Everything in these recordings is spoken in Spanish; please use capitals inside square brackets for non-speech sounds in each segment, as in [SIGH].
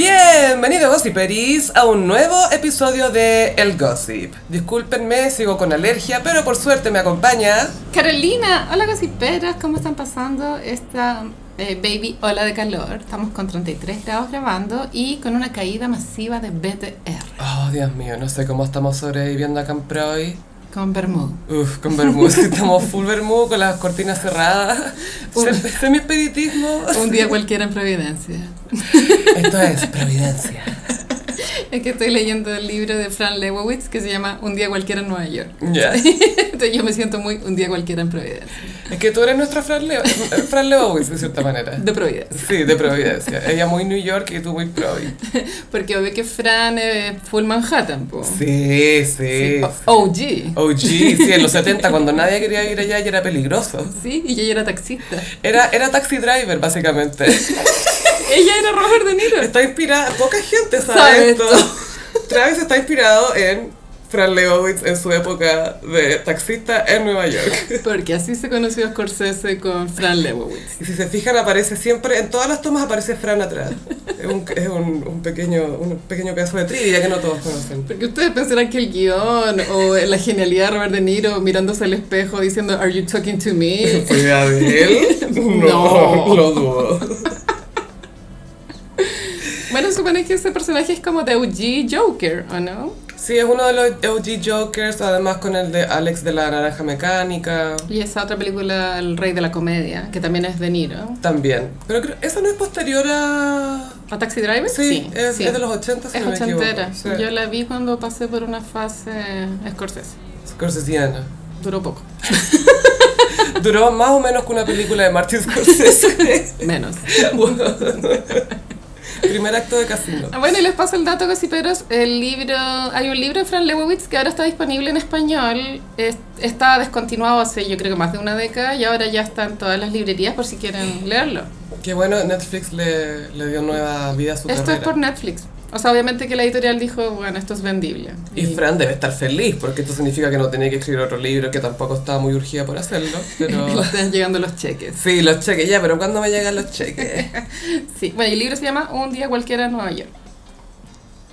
Bienvenidos Gossiperis a un nuevo episodio de El Gossip. Discúlpenme, sigo con alergia, pero por suerte me acompaña. Carolina, hola gossiperas, ¿cómo están pasando esta eh, baby ola de calor? Estamos con 33 grados grabando y con una caída masiva de BTR. Oh, Dios mío, no sé cómo estamos sobreviviendo acá en Proy. Con Bermud. Uf, con Bermud, [LAUGHS] estamos full Bermud con las cortinas cerradas. Un- Semi-espiritismo. Un día cualquiera en Providencia. Esto es Providencia. [LAUGHS] Es que estoy leyendo el libro de Fran Lebowitz que se llama Un día cualquiera en Nueva York. Ya. [LAUGHS] Entonces yo me siento muy un día cualquiera en Providencia. Es que tú eres nuestra Fran, Leo, Fran Leowitz, de cierta manera. De Providencia. Sí, de Providencia. Ella muy New York y tú muy Provi. [LAUGHS] Porque obvio que Fran es full Manhattan, po. Sí, sí. O- OG. OG, sí, en los 70 cuando nadie quería ir allá y era peligroso. Sí, y ella era taxista. Era, era taxi driver, básicamente. Ella era Robert De Niro. Está inspirada, poca gente sabe, Sabe esto. [LAUGHS] Travis está inspirado en Fran Lebowitz en su época de taxista en Nueva York. [LAUGHS] Porque así se conoció Scorsese con Fran Lebowitz. Y si se fijan, aparece siempre, en todas las tomas aparece Fran atrás. Es un, es un, un pequeño, un pequeño pedazo de trivia que no todos conocen. Porque ustedes pensarán que el guion o la genialidad de Robert De Niro mirándose al espejo diciendo Are you talking to me? ¿Fue de él? [LAUGHS] No. No, lo dudo. [LAUGHS] Bueno, supone que ese personaje es como de OG Joker, ¿o no? Sí, es uno de los OG Jokers, además con el de Alex de la Naranja Mecánica. Y esa otra película, El Rey de la Comedia, que también es De Niro. También. Pero creo, esa no es posterior a... ¿A Taxi Driver? Sí, es, es de los 80, si Es no me ochentera. Sí. Yo la vi cuando pasé por una fase Scorsese. Scorsesiana. Duró poco. [LAUGHS] Duró más o menos que una película de Martin [LAUGHS] Scorsese. Menos. Primer acto de casino. Ah, Bueno, y les paso el dato, gossiperos. El libro, hay un libro de Fran Lebowitz que ahora está disponible en español. Es- está descontinuado hace yo creo que más de una década y ahora ya está en todas las librerías por si quieren leerlo. Qué bueno, Netflix le, le dio nueva vida a su Esto es carrera. por Netflix. O sea, obviamente que la editorial dijo, bueno, esto es vendible. Y Fran debe estar feliz, porque esto significa que no tenía que escribir otro libro, que tampoco estaba muy urgida por hacerlo. Pero... [LAUGHS] Están llegando los cheques. Sí, los cheques, ya, pero ¿cuándo me llegan los cheques? [LAUGHS] Sí, bueno, y el libro se llama Un día cualquiera en Nueva York.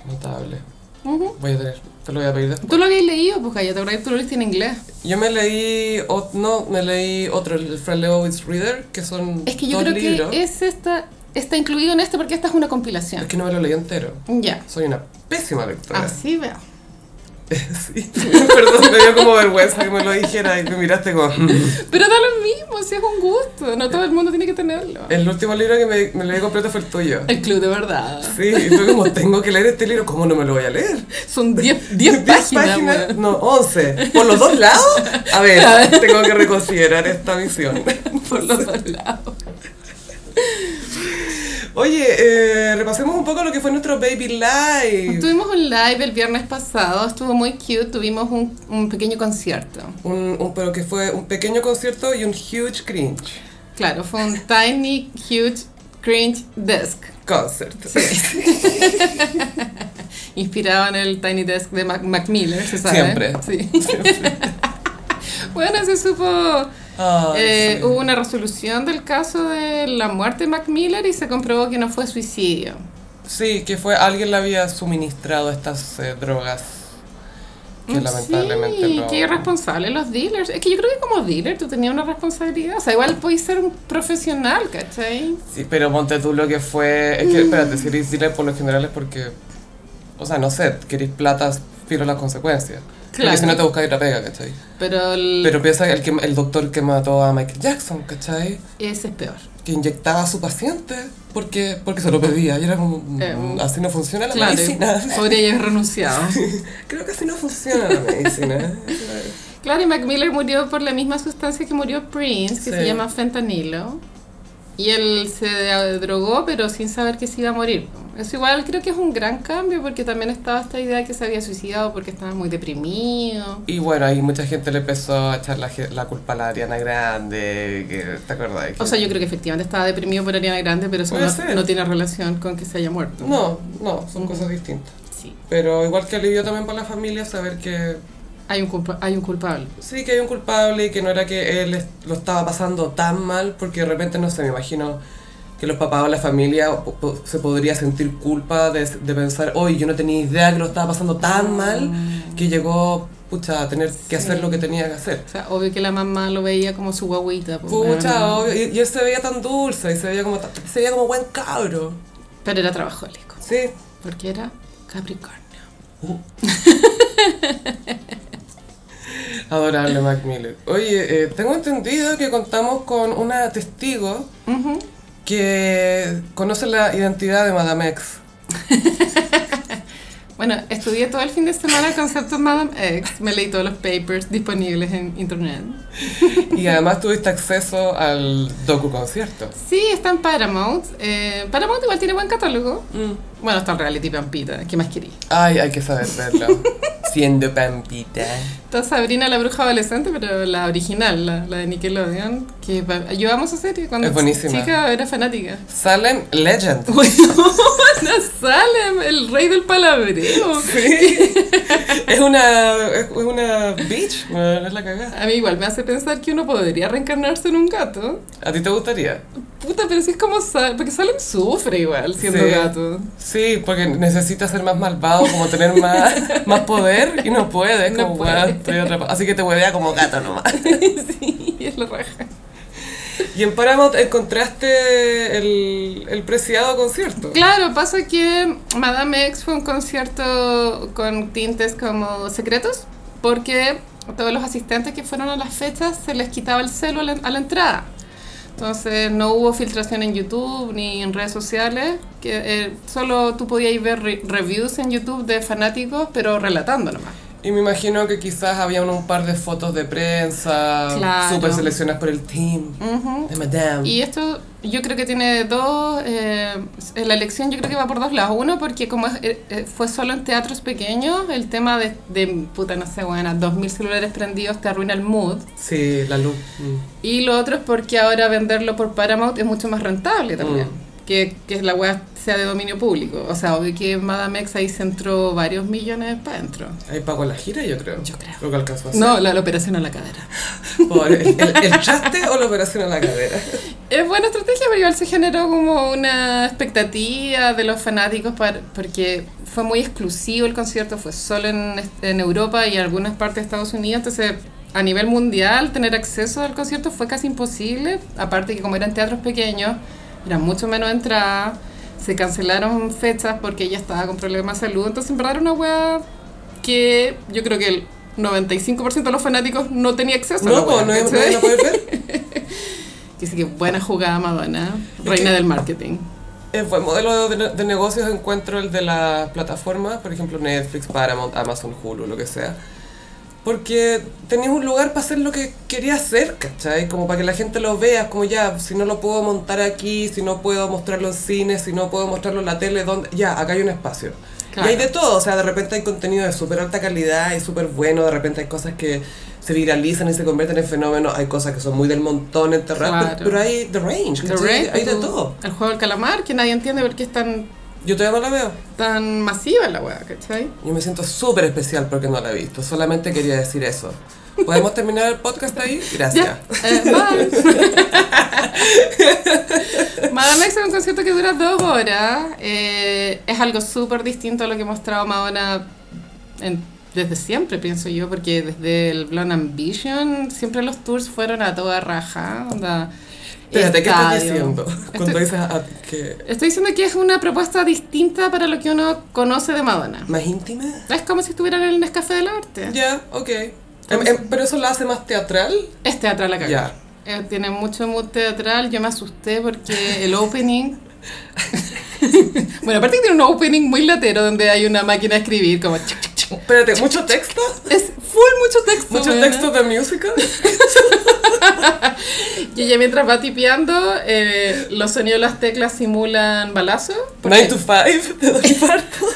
Notable. Ujú. Voy a tener, te lo voy a pedir después. ¿Tú lo habías leído? Pues ya te acuerdas que tú lo leíste en inglés. Yo me leí, o- no, me leí otro, el Fran Lebowitz Reader, que son Es que yo creo libros. que es esta, está incluido en este porque esta es una compilación. Es que no me lo leí entero. Ya. Soy una pésima lectora. Así veo. [LAUGHS] Sí. [LAUGHS] Perdón, me dio como vergüenza que me lo dijera y me miraste como... Pero da lo mismo, si es un gusto. No todo el mundo tiene que tenerlo. El último libro que me, me leí completo fue el tuyo. El club de verdad. Sí, y fue como, tengo que leer este libro, ¿cómo no me lo voy a leer? Son 10 ¿Diez [LAUGHS] páginas. weón. No, 11. ¿Por los dos lados? A ver, tengo que reconsiderar esta misión. Por los dos lados. Oye, eh, repasemos un poco lo que fue nuestro Baby Live. Tuvimos un live el viernes pasado, estuvo muy cute, tuvimos un, un pequeño concierto. Un, un- pero que fue un pequeño concierto y un huge cringe Claro, fue un tiny, huge, cringe desk. concert. [LAUGHS] Inspirado en el Tiny Desk de Mac, Mac Miller, ¿se sabe? Siempre. Sí. [LAUGHS] bueno, se supo... Ay, eh, sí. Hubo una resolución del caso de la muerte de Mac Miller y se comprobó que no fue suicidio. Sí, que fue alguien le había suministrado estas eh, drogas que lamentablemente sí, no. qué irresponsable los dealers. Es que yo creo que como dealer tú tenías una responsabilidad. O sea, igual podéis ser un profesional, ¿cachai? Sí, pero ponte tú lo que fue. Es que, espérate, si eres dealer por lo general es porque. O sea, no sé, querés plata, filo las consecuencias. Claro. Porque si no te buscas otra pega, ¿cachai? Pero el- Pero piensa el, que, el doctor que mató a Michael Jackson, ¿cachai? ese es peor. Que inyectaba a su paciente porque, porque se lo pedía. Y era como. mm, Eh, así no funciona la Claro, medicina. [LAUGHS] podría haber renunciado. [LAUGHS] Creo que así no funciona la medicina. Claro, y Mac Miller murió por la misma sustancia que murió Prince, que Sí. se llama fentanilo. Y él se drogó, pero sin saber que se iba a morir. Eso igual creo que es un gran cambio, porque también estaba esta idea de que se había suicidado porque estaba muy deprimido. Y bueno, ahí mucha gente le empezó a echar la, la culpa a la Ariana Grande, que, ¿te? Que- O sea, yo creo que efectivamente estaba deprimido por Ariana Grande, pero eso no, no tiene relación con que se haya muerto. No, no, son cosas distintas. Sí. Pero igual que alivio también para la familia saber que Hay un, culpa- hay un culpable. sí que hay un culpable y que no era que él lo estaba pasando tan mal, porque de repente, no sé, me imagino que los papás o la familia se podría sentir culpa de, de pensar, hoy yo no tenía idea que lo estaba pasando tan mal que llegó pucha, a tener que hacer Sí. lo que tenía que hacer. O sea, obvio que la mamá lo veía como su guaguita. pues, Pucha, obvio, y, y él se veía tan dulce y se veía como, se veía como buen cabro. Pero era trabajólico. Sí. Porque era Capricornio. [LAUGHS] Adorable Mac Miller. Oye, eh, tengo entendido que contamos con una testigo Ujú. que conoce la identidad de Madame X. [LAUGHS] Bueno, estudié todo el fin de semana el concepto de Madame X. Me leí todos los papers disponibles en internet. Y además tuviste acceso al docu concierto. Sí, está en Paramount. Eh, Paramount igual tiene buen catálogo. Bueno, está el reality Pampita. ¿Qué más querí? Ay, hay que saber verlo. [LAUGHS] Siendo Pampita. Está Sabrina la bruja adolescente, pero la original, la, la de Nickelodeon. Que yo amo esa serie. Cuando Es buenísima. chica era fanática. Salem Legend. [LAUGHS] Bueno, Salem, el rey del palabreo. Sí. Es una, es una bitch, bueno, es la cagada. A mí igual me hace pensar que uno podría reencarnarse en un gato. ¿A ti te gustaría? Puta, pero si es como Salem, porque Salem sufre igual siendo Sí. gato. Sí, porque necesita ser más malvado, como tener más, [LAUGHS] más poder y no puede. No Como, puede. "Weón, estoy atrapado". Así que te huevea como gato nomás. [LAUGHS] sí, es la raja. Y en Paramount encontraste el, el preciado concierto. Claro, pasa que Madame X fue un concierto con tintes como secretos, porque todos los asistentes que fueron a las fechas se les quitaba el celo a la, a la entrada. Entonces no hubo filtración en YouTube ni en redes sociales, que eh, solo tú podías ver re- reviews en YouTube de fanáticos, pero relatando nomás. Y me imagino que quizás había un, un par de fotos de prensa, Claro. súper seleccionadas por el team de Madame. Y esto yo creo que tiene dos, eh, la elección yo creo que va por dos lados. Uno porque como es- eh, eh, fue solo en teatros pequeños, el tema de, de puta no sé, bueno, 2.000 celulares prendidos te arruina el mood. Sí, la luz. mm. Y lo otro es porque ahora venderlo por Paramount es mucho más rentable también. Mm. Que, que la web sea de dominio público. O sea, obvio que Madame X ahí se entró varios millones para adentro. Ahí pagó la gira, yo creo. Yo creo. Lo que alcanzó a hacer. No, la, la operación a la cadera. [LAUGHS] Por el, el, el chaste o la operación a la cadera. [LAUGHS] Es buena estrategia, pero igual se generó como una expectativa de los fanáticos para, porque fue muy exclusivo el concierto, fue solo en, en Europa y en algunas partes de Estados Unidos, entonces a nivel mundial tener acceso al concierto fue casi imposible, aparte que como eran teatros pequeños, eran mucho menos entradas, se cancelaron fechas porque ella estaba con problemas de salud, entonces en verdad era una wea que yo creo que el 95% de los fanáticos no tenía acceso a la No, wea, pues no, no, no ver. [LAUGHS] Sí que buena jugada Madonna, reina del marketing. Es buen modelo de, de negocios encuentro el de las plataformas, por ejemplo Netflix, Paramount, Amazon, Hulu, lo que sea. Porque tenías un lugar para hacer lo que querías hacer, ¿cachai? Como para que la gente lo vea, como ya, si no lo puedo montar aquí, si no puedo mostrarlo en cine, si no puedo mostrarlo en la tele, ¿dónde? ya, acá hay un espacio. Claro. Y hay de todo, o sea, de repente hay contenido de súper alta calidad y súper bueno, de repente hay cosas que se viralizan y se convierten en fenómenos, hay cosas que son muy del montón enterradas, Claro. pero, pero hay the range, The ¿cachai? Raid, hay de todo. El juego del calamar, que nadie entiende por qué es tan, Yo todavía no la veo. tan masiva la wea, ¿cachai? Yo me siento súper especial porque no la he visto. Solamente quería decir eso. ¿Podemos terminar el podcast ahí? Gracias. Eh, bye. Madonna X es un concierto que dura dos horas. eh, es algo súper distinto a lo que ha mostrado Madonna en- desde siempre, pienso yo, porque desde el Blonde Ambition siempre los tours fueron a toda raja. onda, Espérate, ¿qué estás diciendo? Cuando dices ah, que... Estoy diciendo que es una propuesta distinta para lo que uno conoce de Madonna. ¿Más íntima? Es como si estuvieran en el Nescafé del Arte. Ya, ok. Em, em, pero eso la hace más teatral. Es teatral la Ya. Eh, tiene mucho mood teatral. Yo me asusté porque el opening. [LAUGHS] [LAUGHS] bueno, aparte que tiene un opening muy latero donde hay una máquina de escribir, como. chuc, chuc, chuc. [LAUGHS] Espérate, ¿mucho texto? Es full mucho texto. ¿Mucho weona. texto de musical? [LAUGHS] Y ella mientras va tipeando, eh, los sonidos de las teclas simulan balazo. porque- 9 to 5, [LAUGHS] te doy parto.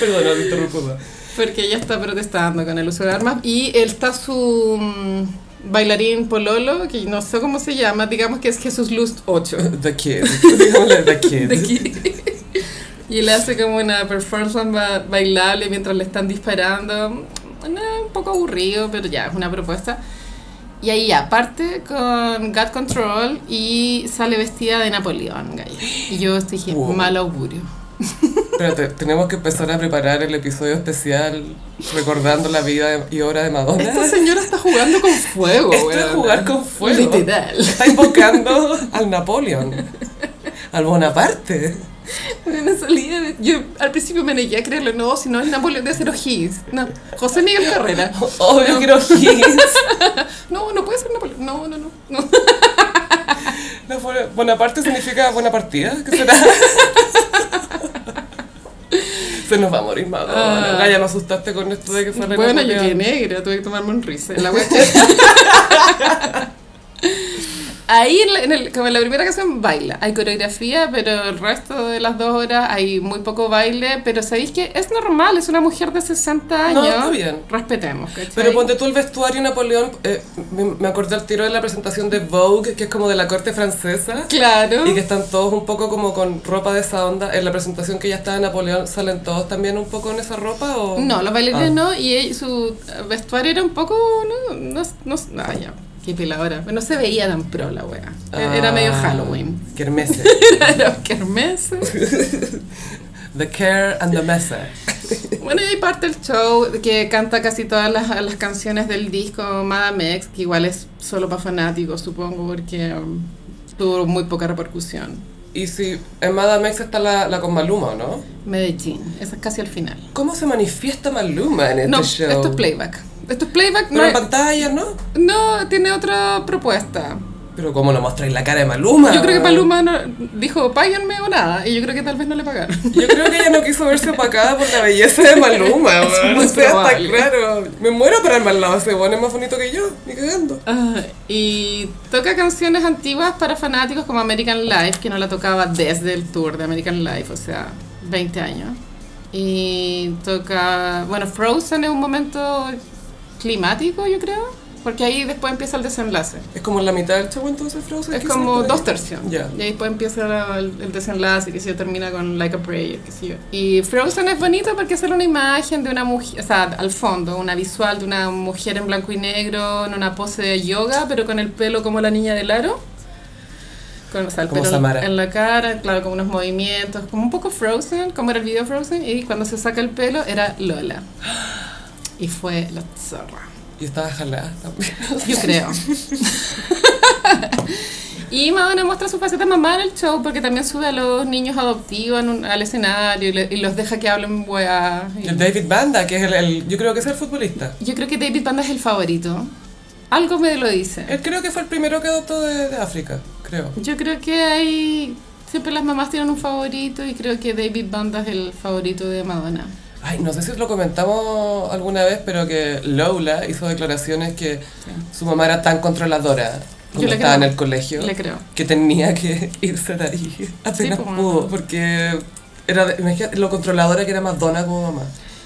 Perdón, no te interrumpo. Porque ella está protestando con el uso de armas. Y él está su mm, bailarín pololo, que no sé cómo se llama, digamos que es Jesús Luz 8. The Kid. The Kid. de aquí. Y le hace como una performance ba- bailable mientras le están disparando. Bueno, un poco aburrido, pero ya, es una propuesta. Y ahí ya, parte con God Control y sale vestida de Napoleón, Gaya. Y yo dije, Wow. mal augurio. Espérate, tenemos que empezar a preparar el episodio especial recordando la vida y obra de Madonna. Esta señora está jugando con fuego, Esto es jugar con fuego. Literal. Está invocando al Napoleón, al Bonaparte. Yo al principio me negué a creerlo, no, si no es Napoleón de Cero Higgins. No, José Miguel Carrera. [LAUGHS] Obvio no, que era Higgins. [LAUGHS] no, no puede ser Napoleón. No, no, no. no. No Bonaparte significa buena partida. ¿Qué será? [LAUGHS] Se nos va a morir Madonna. Ah. Gaya, me asustaste con esto de que fue Bueno, yo quedé negra, tuve que tomarme un risa. La wea- Ahí, en, el, como en la primera canción, baila. Hay coreografía, pero el resto de las dos horas hay muy poco baile. Pero sabéis que es normal, es una mujer de 60 años. No, está bien. Respetemos, ¿cachai? Pero ponte tú el vestuario Napoleón, eh, me, acordé al tiro de la presentación de Vogue, que es como de la corte francesa. Claro. Y que están todos un poco como con ropa de esa onda. En la presentación que ya está de Napoleón, ¿salen todos también un poco en esa ropa? O? No, los bailarines Ah. no, y su vestuario era un poco, no, no, no, ah, ya, qué peladora, no se veía tan pro la wea, era Ah, medio Halloween, Kermesse. [LAUGHS] era kermés. [LAUGHS] the Care and the Messe. Bueno, y parte el show que canta casi todas las, las canciones del disco Madame X, que igual es solo para fanáticos, supongo, porque um, tuvo muy poca repercusión. Y si en Madame X está la, la con Maluma, ¿o ¿no? Medellín, esa es casi al final. ¿Cómo se manifiesta Maluma en este No, show? esto es playback. Esto es playback, Pero no, en pantalla, ¿no? no tiene otra propuesta. Pero ¿cómo no mostráis la cara de Maluma? Yo creo que? Paloma no- dijo, páguenme o nada. Y yo creo que tal vez no le pagaron. [LAUGHS] Yo creo que ella no quiso verse opacada por la belleza de Maluma, [LAUGHS] Es muy O sea, está claro. Me muero para al lado ese weón, es más bonito que yo, ni cagando. Ah, y toca canciones antiguas para fanáticos como American Life, que no la tocaba desde el tour de American Life, o sea, 20 años. Y toca, bueno, Frozen es un momento climático, yo creo, porque ahí después empieza el desenlace. Es como en la mitad del show entonces, Frozen. Es como dos tercios. Ya. Y ahí después empieza el, el desenlace, que se termina con Like a Prayer, que sé yo. Y Frozen es bonito porque sale una imagen de una mujer, o sea, al fondo, una visual de una mujer en blanco y negro, en una pose de yoga, pero con el pelo como la niña del aro. Con, o sea, el Como pelo Samara. en la cara, claro, con unos movimientos, como un poco Frozen, como era el video Frozen, y cuando se saca el pelo era Lola. [GASPS] Y fue la zorra. Y estaba jalada también. Yo creo. [LAUGHS] y Madonna muestra su faceta mamá en el show porque también sube a los niños adoptivos en un- al escenario y, le- y los deja que hablen weá. Y- El David Banda, que es el, el- yo creo que es el futbolista. Yo creo que David Banda es el favorito. Algo me lo dice. Él creo que fue el primero que adoptó de, de África, creo. Yo creo que hay... Siempre las mamás tienen un favorito y creo que David Banda es el favorito de Madonna. Ay, no sé si lo comentamos alguna vez, pero que Lola hizo declaraciones que su mamá era tan controladora cuando estaba en creo. el colegio Le creo. que tenía que [LAUGHS] irse de ahí apenas Sí, pues, pudo, porque era de- lo controladora que era Madonna como mamá.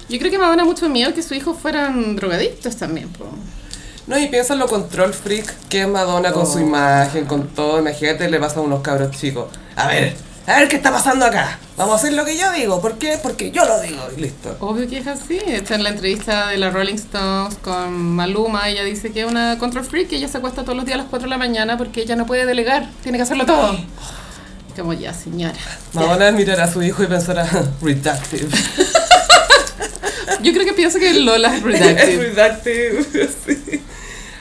Yo creo que Madonna mucho miedo que sus hijos fueran drogadictos también. po. No, y piensa en lo control freak que es Madonna con su Oh. imagen, con todo. Imagínate, le pasa a unos cabros chicos. A ver, a ver qué está pasando acá. Vamos a hacer lo que yo digo. ¿Por qué? Porque yo lo digo. Y listo. Obvio que es así. Está en la entrevista de la Rolling Stones con Maluma. Ella dice que es una control freak, que ella se acuesta todos los días a las 4 de la mañana porque ella no puede delegar, tiene que hacerlo todo. [GASPS] Como ya, señora. Madonna mirará a su hijo y pensará, [LAUGHS] reductive. Yo creo que pienso que Lola [LAUGHS] es es reductive. reductive. [LAUGHS] sí.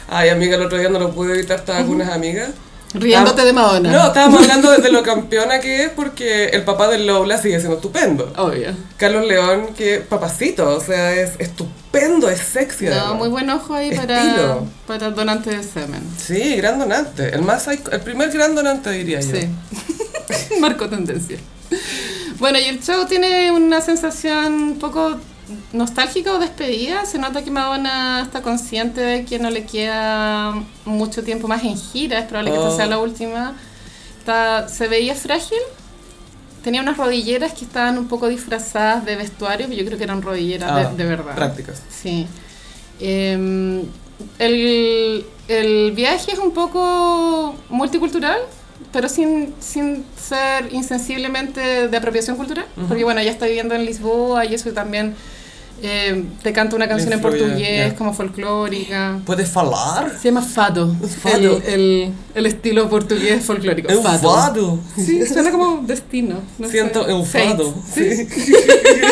Ay, amiga, el otro día no lo pude evitar, estaba con unas amigas. Riéndote de Madonna. No, estábamos hablando de lo campeona que es porque el papá de Lola sigue siendo estupendo. Obvio. Carlos León, que papacito, o sea, es estupendo, es sexy. No, además. muy buen ojo ahí para, Estilo. para donante de semen. Sí, gran donante. El más el primer gran donante diría yo. Sí. [LAUGHS] Marcó tendencia. Bueno, y el show tiene una sensación un poco nostálgica o despedida. Se nota que Madonna está consciente de que no le queda mucho tiempo más en gira. Es probable que esta Oh. sea la última. Está, se veía frágil. Tenía unas rodilleras que estaban un poco disfrazadas de vestuario, que yo creo que eran rodilleras Ah, de, de verdad. Prácticas. Sí. Em, el, el viaje es un poco multicultural, pero sin, sin ser insensiblemente de apropiación cultural. Ujú. Porque bueno, ella está viviendo en Lisboa y eso también Eh, te canta una canción en influye, portugués ya. como folclórica. ¿Puedes falar? Se llama fado. Fado. El, el, el estilo portugués folclórico. É um fado. Sí, suena como destino. no sé. Siento é um Fate. fado. Sí.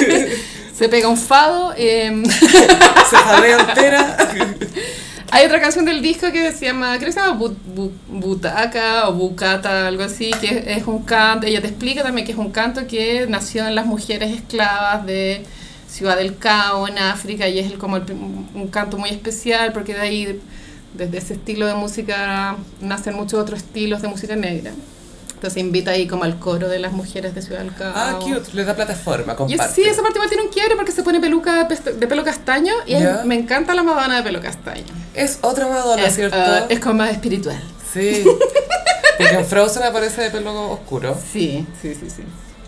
[LAUGHS] Se pega un fado. eh, Se jadea entera. [LAUGHS] hay otra canción del disco que se llama, creo que se llama Bu- Bu- Butaca o Bucata, algo así, que es un canto, ella te explica también que es un canto que nació en las mujeres esclavas de Ciudad del Cabo, en África, y es el, como el un canto muy especial porque de ahí, desde ese estilo de música, nacen muchos otros estilos de música negra. Entonces invita ahí como al coro de las mujeres de Ciudad del Cabo. Ah, cute. Le da plataforma, comparte. sí, esa parte igual tiene un quiebre porque se pone peluca de pelo castaño y es- me encanta la Madonna de pelo castaño. Es otra Madonna, es, ¿cierto? ah, es como más espiritual. Sí. [LAUGHS] Porque en Frozen aparece de pelo oscuro. Sí, sí, sí, sí.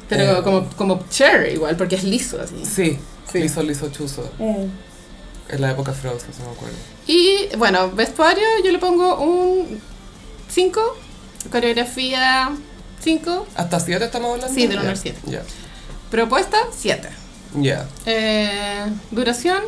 Pero Eh. como, como Cherry igual, porque es liso así. Sí. Sí. Liso, liso, chuzo. En la época Frozen, se me acuerdo. Y bueno, vestuario yo le pongo un 5, coreografía 5, ¿Hasta 7 estamos hablando? Sí, del Ya. uno al siete. Ya. propuesta 7, Ya. eh, duración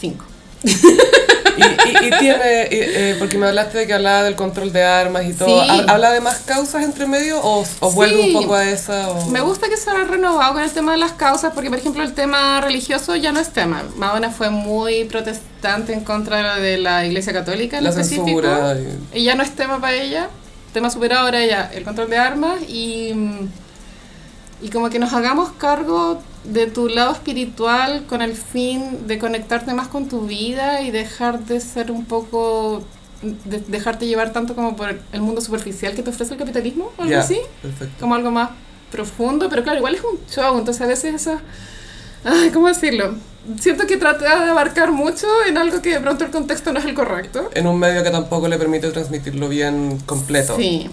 5. Y, y, y tiene, y, eh, porque me hablaste de que hablaba del control de armas y todo. Sí. ¿Ha- ¿Habla de más causas entre medio o, o vuelve Sí. un poco a esa? O... Me gusta que se ha renovado con el tema de las causas, porque por ejemplo el tema religioso ya no es tema. Madonna fue muy protestante en contra de la Iglesia Católica en La específico. Y ya no es tema para ella. Tema superado ahora ya el control de armas y, y como que nos hagamos cargo de tu lado espiritual con el fin de conectarte más con tu vida y dejar de ser un poco de- dejarte llevar tanto como por el mundo superficial que te ofrece el capitalismo o algo así Perfecto. como algo más profundo, pero claro, igual es un show, entonces a veces eso... Ay, ¿cómo decirlo? Siento que trata de abarcar mucho en algo que de pronto el contexto no es el correcto. En un medio que tampoco le permite transmitirlo bien completo. Sí.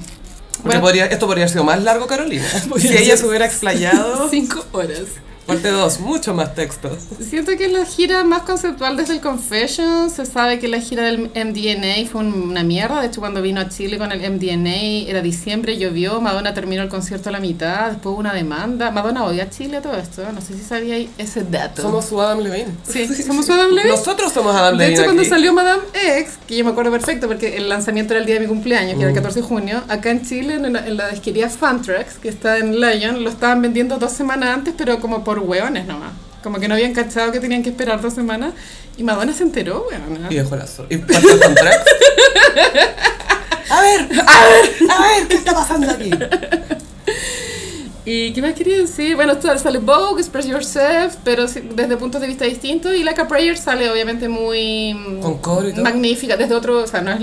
Porque Bueno, podría, esto podría haber sido más largo, Carolina. [LAUGHS] si ella se hubiera explayado. [LAUGHS] cinco horas. Parte 2, mucho más textos. Siento que es la gira más conceptual desde el Confession. Se sabe que la gira del MDNA fue un- una mierda. De hecho, cuando vino a Chile con el MDNA era diciembre, llovió. Madonna terminó el concierto a la mitad. Después hubo una demanda. Madonna odia a Chile todo esto. No sé si sabía ese dato. Somos su Adam Levine. Sí, [LAUGHS] somos su Adam Levine. Nosotros somos Adam De Levine. hecho, cuando salió Madame X, que yo me acuerdo perfecto porque el lanzamiento era el día de mi cumpleaños, que era el Mm. 14 de junio, acá en Chile, en la, en la disquería Fantrax, que está en Lion, lo estaban vendiendo dos semanas antes, pero como por hueones nomás. Como que no habían cachado que tenían que esperar dos semanas. Y Madonna se enteró, weón. Y dejó la zorra. ¿Y parte el contrato? [LAUGHS] A ver, [LAUGHS] a ver, a ver, ¿qué está pasando aquí? [LAUGHS] ¿Y qué más quería decir? Bueno, esto sale Vogue, Express Yourself, pero desde puntos de vista distintos. Y Like a Prayer sale obviamente muy... mm, Con coro y todo. Magnífica, desde otro... O sea, no es,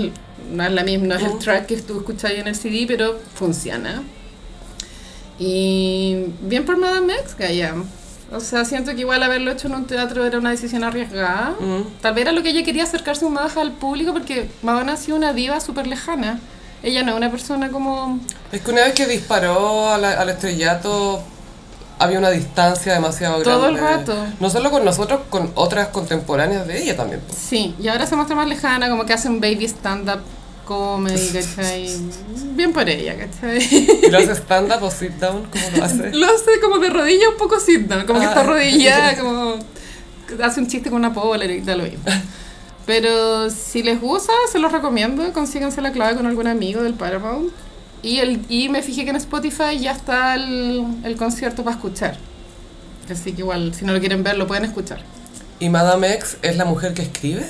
no es la misma, no es el Ujú. track que tú escuchas ahí en el CD, pero funciona. Y bien por Madame X, Gaia. O sea, siento que igual haberlo hecho en un teatro era una decisión arriesgada. Mm. Tal vez era lo que ella quería acercarse más al público porque Madonna ha sido una diva súper lejana. Ella no es una persona como... Es que una vez que disparó a la- al estrellato, había una distancia demasiado grande. Todo el rato. No solo con nosotros, con otras contemporáneas de ella también. pues. Sí, y ahora se muestra más lejana, como que hacen baby stand-up comedy, [LAUGHS] ¿cachai? Bien por ella, ¿cachai? Y lo hace stand-up o sit-down, ¿cómo lo hace? [LAUGHS] Lo hace como de rodilla un poco sit down, como que Ah. está arrodillada, [LAUGHS] como hace un chiste con una pola y da lo mismo. Pero si les gusta, se los recomiendo, consíganse la clave con algún amigo del Paramount. Y, el, y me fijé que en Spotify ya está el, el concierto para escuchar. Así que igual, si no lo quieren ver, lo pueden escuchar. ¿Y Madame X es la mujer que escribe?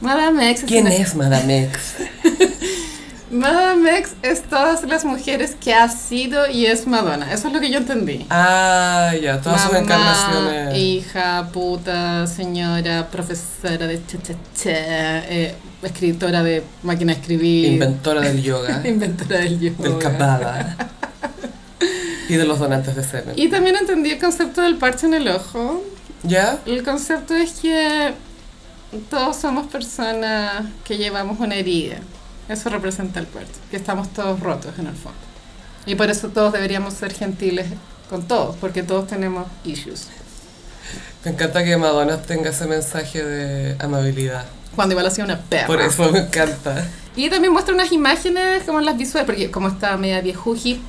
Madame X ¿Quién una- es Madame X? [LAUGHS] Madame X es todas las mujeres que ha sido y es Madonna. Eso es lo que yo entendí. Ah, ya, todas sus Mamá, encarnaciones. hija, puta, señora, profesora de cha cha cha, eh, escritora de máquina de escribir, Inventora del yoga, [LAUGHS] inventora del yoga. del Kabbalah. [LAUGHS] y de los donantes de semen. Y también entendí el concepto del parche en el ojo. ¿Ya? El concepto es que todos somos personas que llevamos una herida. Eso representa el parche, que estamos todos rotos en el fondo. Y por eso todos deberíamos ser gentiles con todos, porque todos tenemos issues. Me encanta que Madonna tenga ese mensaje de amabilidad. Cuando igual hacía una perra. Por eso me encanta. Y también muestra unas imágenes como las visuales, porque como está media viejuji,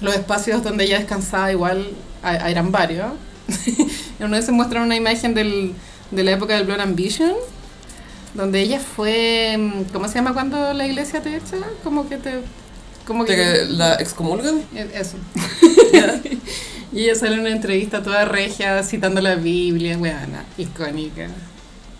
los espacios donde ella descansaba igual eran varios. [LAUGHS] En vez se muestra una imagen del, de la época del Blood Ambition, donde ella fue, mm, ¿cómo se llama cuando la iglesia te echa? Como que te... Como ¿De que la excomulgan? Eh, Eso. [LAUGHS] [LAUGHS] y ella sale en una entrevista toda regia citando la Biblia, weana, icónica.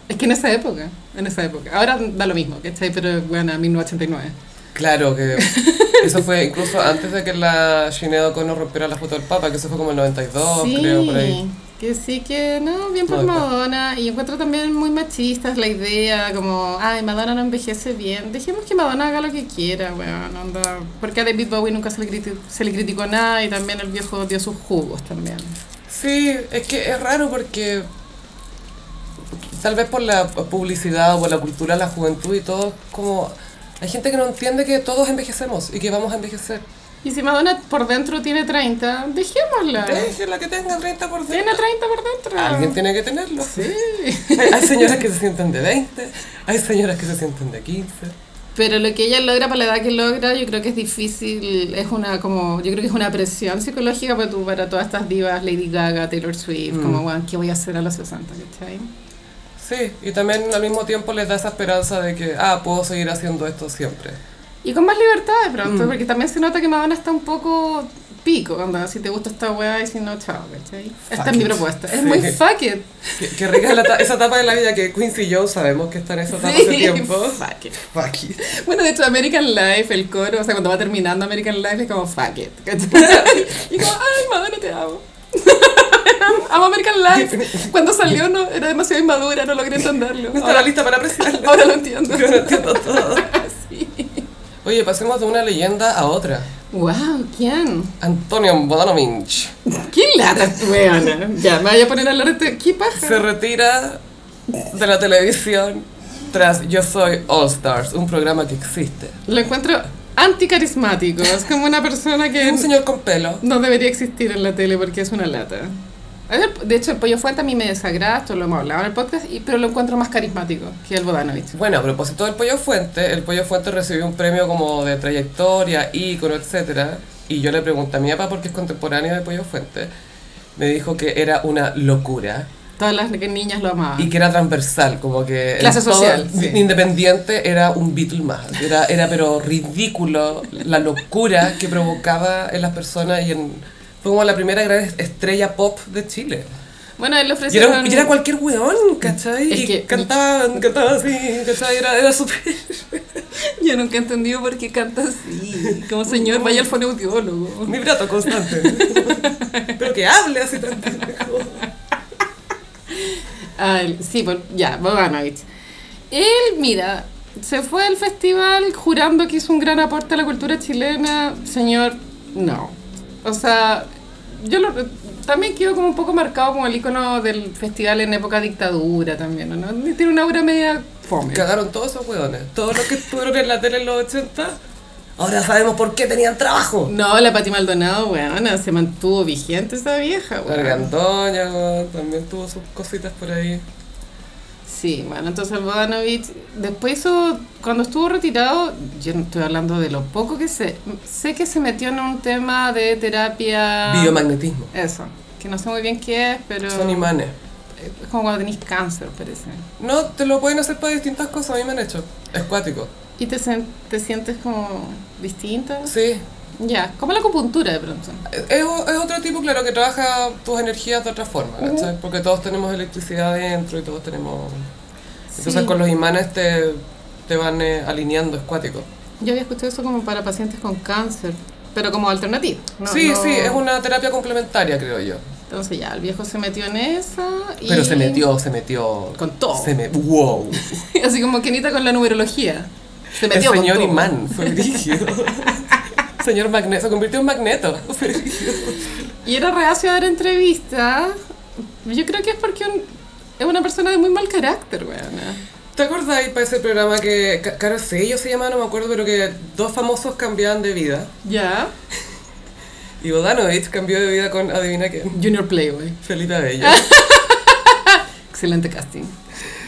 Es que en esa época, en esa época. Ahora da lo mismo, ¿cachai? Pero bueno, 1989. Claro que [LAUGHS] eso fue incluso antes de que la Sinead O'Connor rompiera la foto del Papa, que eso fue como el 92, sí, creo, por ahí. Que sí que, no, bien por No. Madonna. Y encuentro también muy machistas la idea, como, ay, Madonna no envejece bien. Dejemos que Madonna haga lo que quiera, weón, anda. Porque a David Bowie nunca se le, criti- se le criticó nada y también el viejo dio sus jugos también. Sí, es que es raro porque tal vez por la publicidad o por la cultura de la juventud y todo, como hay gente que no entiende que todos envejecemos y que vamos a envejecer. Y si Madonna por dentro tiene 30, dejémosla. Déjela que tenga 30 por Tiene dentro. 30 por dentro. Alguien tiene que tenerlo. Sí. Hay, [LAUGHS] hay señoras que se sienten de 20, hay señoras que se sienten de 15. Pero lo que ella logra para la edad que logra, yo creo que es difícil, es una como, yo creo que es una presión psicológica para, tu, para todas estas divas, Lady Gaga, Taylor Swift, Mm. como, bueno, ¿qué voy a hacer a los 60? ¿cachai? Sí, y también al mismo tiempo les da esa esperanza de que, ah, puedo seguir haciendo esto siempre. Y con más libertad de pronto, Mm. porque también se nota que Madonna está un poco pico, onda, si te gusta esta weá y si no, chao, ¿cachai? Esta es mi propuesta, es Sí. muy fuck it. Qué, qué rica es la esa etapa de la vida que Quincy Jones sabemos que está en esa etapa hace tiempo. fuck it. Fuck it. Bueno, de hecho, American Life, el coro, o sea, cuando va terminando American Life es como fuck it. ¿cachai? [LAUGHS] y como, ay, Madonna, te amo. [LAUGHS] amo American Life. Cuando salió no, era demasiado inmadura, no logré entenderlo. No estaba lista para apreciarlo. ahora lo entiendo. Yo no entiendo todo. Oye, pasemos de una leyenda a otra. Wow, ¿quién? Antonio Bodanovich ¿Qué lata, weona? Ya, me voy a poner a hablar de este- ¿Qué paja? se retira de la televisión tras Yo Soy All Stars, un programa que existe. Lo encuentro anticarismático. Es como una persona que un señor con pelo. no debería existir en la tele porque es una lata. De hecho, el pollo fuente a mí me desagrada, esto lo hemos hablado en el podcast, y- pero lo encuentro más carismático que el Bodanovich. Bueno, a propósito del Pollo Fuente, el Pollo Fuente recibió un premio como de trayectoria, ícono, etcétera, y yo le pregunté a mi papá, porque es contemporáneo de Pollo Fuente, me dijo que era una locura Todas las niñas lo amaban. y que era transversal, como que... Clase todo- social, sí. Independiente era un Beatle más, era, era pero ridículo la locura que provocaba en las personas y en... Fue como la primera gran estrella pop de Chile. Bueno, él le Y era, y era cualquier weón, ¿cachai? Es y que- cantaban, cantaban así, ¿cachai? Era, era súper... [LAUGHS] Yo nunca he entendido por qué canta así. Como señor, vaya al fonoaudiólogo. [LAUGHS] Un vibrato constante. [LAUGHS] Pero que hable así tan el- sí, pues, ya, Bodanovich. Él, mira, se fue al festival jurando que hizo un gran aporte a la cultura chilena. Señor, no. O sea, yo lo, también quedo como un poco marcado como el icono del festival en época dictadura también, ¿no? Tiene una aura media fome. Cagaron todos esos weones. Todos los que estuvieron en la tele en los 80. Ahora sabemos por qué tenían trabajo. No, la Pati Maldonado, weón, se mantuvo vigente esa vieja, weón. Gargandoña, weón, también tuvo sus cositas por ahí. Sí, bueno, entonces Bodanovich después hizo, cuando estuvo retirado, yo no estoy hablando de lo poco que sé, sé que se metió en un tema de terapia... Biomagnetismo. Eso, que no sé muy bien qué es, pero... Son imanes. Es como cuando tenés cáncer, parece. No, te lo pueden hacer para distintas cosas, a mí me han hecho. Es cuático. Y te, te sientes como distinta. Sí. Ya, como la acupuntura de pronto. Es, es otro tipo, claro, que trabaja tus energías de otra forma, ¿cachai? Porque todos tenemos electricidad dentro y todos tenemos... Entonces Sí. con los imanes te, te van eh, alineando, es cuático. Yo había escuchado eso como para pacientes con cáncer, pero como alternativa. no- sí, no- sí, es una terapia complementaria, creo yo. Entonces ya, el viejo se metió en esa y... Pero se metió, se metió... Con todo. Se me... ¡Wow! [LAUGHS] Así como Kenita con la numerología. Se El metió con señor todo. imán fue rígido. [LAUGHS] señor magneto, se convirtió en magneto. Y era reacio a dar entrevistas. Yo creo que es porque un- es una persona de muy mal carácter, weona. ¿Te acordáis para ese programa que... Ca- Caro Sello se llamaba, no me acuerdo, pero que dos famosos cambiaban de vida? Ya. Y Bodanovich cambió de vida con, adivina quién, Junior Playboy. Felipe Abello. [LAUGHS] Excelente casting.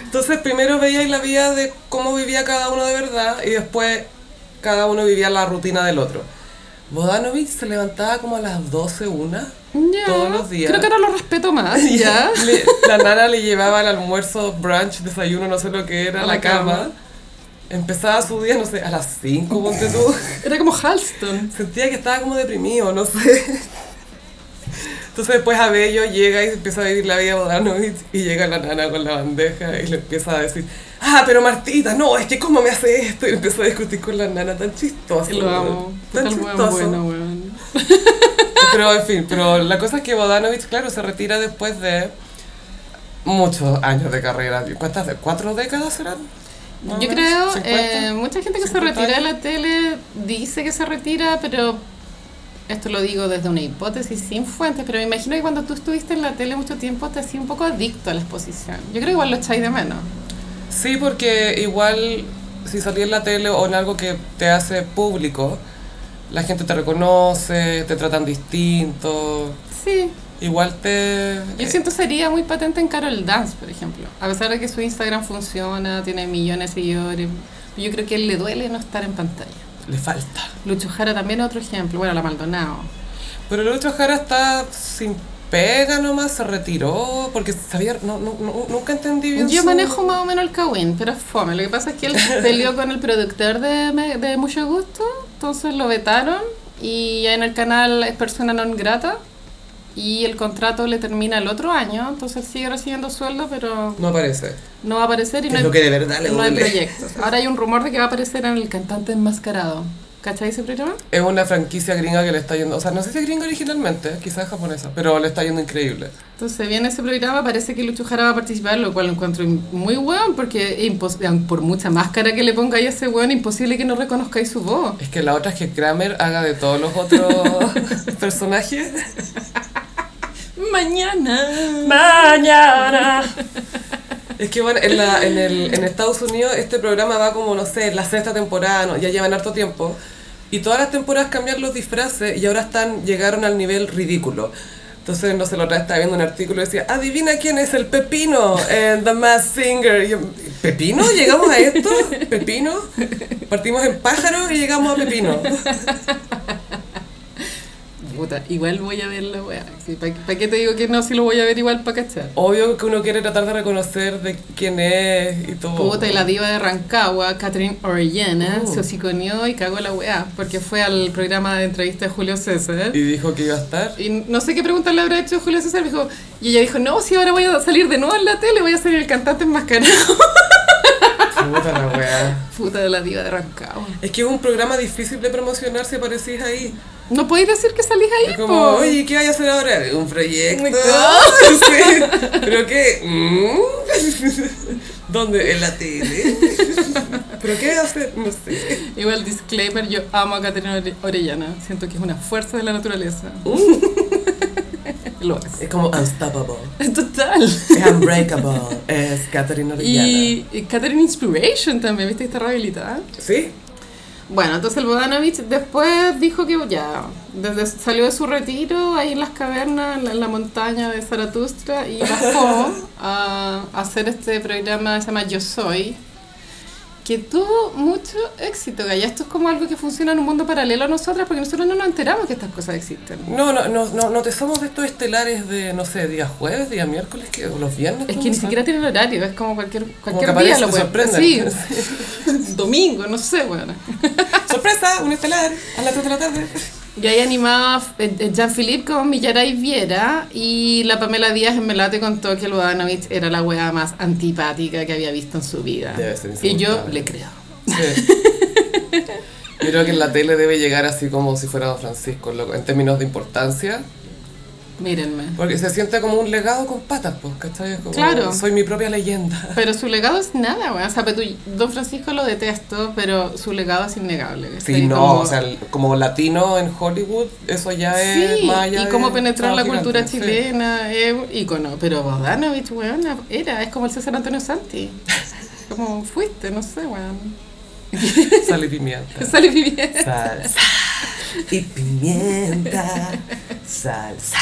Entonces primero veíais la vida de cómo vivía cada uno de verdad y después cada uno vivía la rutina del otro. Bodanovich se levantaba como a las 12, una. Todos los días. Creo que ahora lo respeto más, [LAUGHS] ya. Le- la nana le llevaba el almuerzo, brunch, desayuno, no sé lo que era, A a la la cama. cama. Empezaba su día, no sé, a las 5, ponte tú. Era como Halston. Sentía que estaba como deprimido, no sé. Entonces después Abello llega y empieza a vivir la vida de Bodanovich y llega la nana con la bandeja y le empieza a decir, ah, pero Martita, no, es que cómo me hace esto. Y empieza a discutir con la nana tan chistoso. Lo amo. Tan weón chistoso. bueno, weón. [LAUGHS] Pero en fin, pero la cosa es que Bodanovich, claro, se retira después de muchos años de carrera. ¿Cuántas? ¿Cuatro décadas serán? Yo creo, 50. eh, mucha gente que se 50 retira de la tele dice que se retira, pero esto lo digo desde una hipótesis sin fuentes, pero me imagino que cuando tú estuviste en la tele mucho tiempo te hacía un poco adicto a la exposición. Yo creo que igual lo echáis de menos. Sí, porque igual si salí en la tele o en algo que te hace público, la gente te reconoce, te tratan distinto, Sí, igual te... yo eh, siento sería muy patente en Carol Dance, por ejemplo. A pesar de que su Instagram funciona, tiene millones de seguidores, yo creo que a él le duele no estar en pantalla. Le falta. Lucho Jara también es otro ejemplo, bueno, la Maldonado. Pero Lucho Jara está sin pega nomás, se retiró, porque sabía, no, no, no- nunca entendí bien Yo su- manejo más o menos el Kawin, pero es fome. Lo que pasa es que él [LAUGHS] peleó con el productor de, de Mucho Gusto, entonces lo vetaron y ya en el canal es persona non grata y el contrato le termina el otro año, entonces sigue recibiendo sueldo, pero No aparece. no va a aparecer y no hay, lo que de verdad le no hay proyectos. [LAUGHS] Ahora hay un rumor de que va a aparecer en El Cantante Enmascarado. ¿Cachai ese programa? Es una franquicia gringa que le está yendo, o sea, no sé si es gringa originalmente, quizás es japonesa, pero le está yendo increíble. Entonces viene ese programa, parece que Lucho Jara va a participar, lo cual lo encuentro muy weón, porque impos- por mucha máscara que le pongáis a ese weón, imposible que no reconozcáis su voz. Es que la otra es que Kramer haga de todos los otros [LAUGHS] personajes. [LAUGHS] Mañana. Mañana. [LAUGHS] Es que bueno, en, la, en, el, en Estados Unidos este programa va como, no sé, la sexta temporada, ¿no? ya llevan harto tiempo. Y todas las temporadas cambian los disfraces y ahora están llegaron al nivel ridículo. Entonces, no sé, la otra estaba viendo un artículo y decía, adivina quién es el Pepino en The Masked Singer. Y yo, ¿Pepino? ¿Llegamos a esto? ¿Pepino? Partimos en pájaro y llegamos a Pepino. [LAUGHS] Puta, igual voy a ver la weá. ¿Para qué te digo que no? Si lo voy a ver igual para cachar. Obvio que uno quiere tratar de reconocer de quién es y todo. Puta, y la diva de Rancagua, Catherine Orellana, Oh. se hociconió y cagó la weá, porque fue al programa de entrevista de Julio César. Y dijo que iba a estar. Y no sé qué pregunta le habrá hecho Julio César, dijo, y ella dijo, no, si ahora voy a salir de nuevo en la tele, voy a ser el cantante enmascarado. [LAUGHS] Puta la weá. Puta de la diva de Rancagua. Es que es un programa difícil de promocionar si aparecís ahí. No podéis decir que salís ahí, Es como, po. oye, ¿qué hay a hacer ahora? Un proyecto. [LAUGHS] Sí. ¿Pero qué? ¿Mm? [LAUGHS] ¿Dónde? ¿En la tele? [LAUGHS] ¿Pero qué hay a hacer? No sé. Igual disclaimer, yo amo a Caterina Ore- Orellana. Siento que es una fuerza de la naturaleza. Lo es. Es como unstoppable. Total. Es unbreakable. Es Catherine Orellana. Y, y Catherine Inspiration también, ¿viste? Está rehabilitada. ¿Sí? Bueno, entonces el Bodanovich después dijo que ya desde, salió de su retiro ahí en las cavernas, en la, en la montaña de Zaratustra y bajó a, [LAUGHS] a hacer este programa que se llama Yo Soy, que tuvo mucho éxito, Gaya. Esto es como algo que funciona en un mundo paralelo a nosotras porque nosotros no nos enteramos que estas cosas existen. No, no, no, no, no te somos de estos estelares de, no sé, día jueves, día miércoles, que, los viernes. Es que ni siquiera tienen horario, es como cualquier, cualquier que día lo te puede- sorprenden. Sí, [LAUGHS] domingo, no sé, bueno. ¡Sorpresa! Un estelar a las 3 de la tarde. Y ahí animaba eh, Jean-Philippe con Millaray Viera y la Pamela Díaz en Melate contó que el Bodanovich era la weá más antipática que había visto en su vida. Debe ser y yo le creo. Sí. [LAUGHS] Yo creo que en la tele debe llegar así como si fuera Don Francisco, en términos de importancia. Mírenme. Porque se siente como un legado con patas, pues, ¿cachai? Como, Claro. Soy mi propia leyenda. [LAUGHS] Pero su legado es nada, weón. O sea, pero tú- Don Francisco lo detesto, pero su legado es innegable. Sí, ¿cachai? no, Como- o sea, como latino en Hollywood, eso ya es Sí, más allá y cómo penetrar la cultura gigante, sí. chilena, es ícono. Pero Bodanovich, weón, era, es como el César Antonio Santi. [LAUGHS] Como fuiste, no sé, weón. Sal y pimienta. [LAUGHS] Sale bien. Salsa y pimienta. Salsa.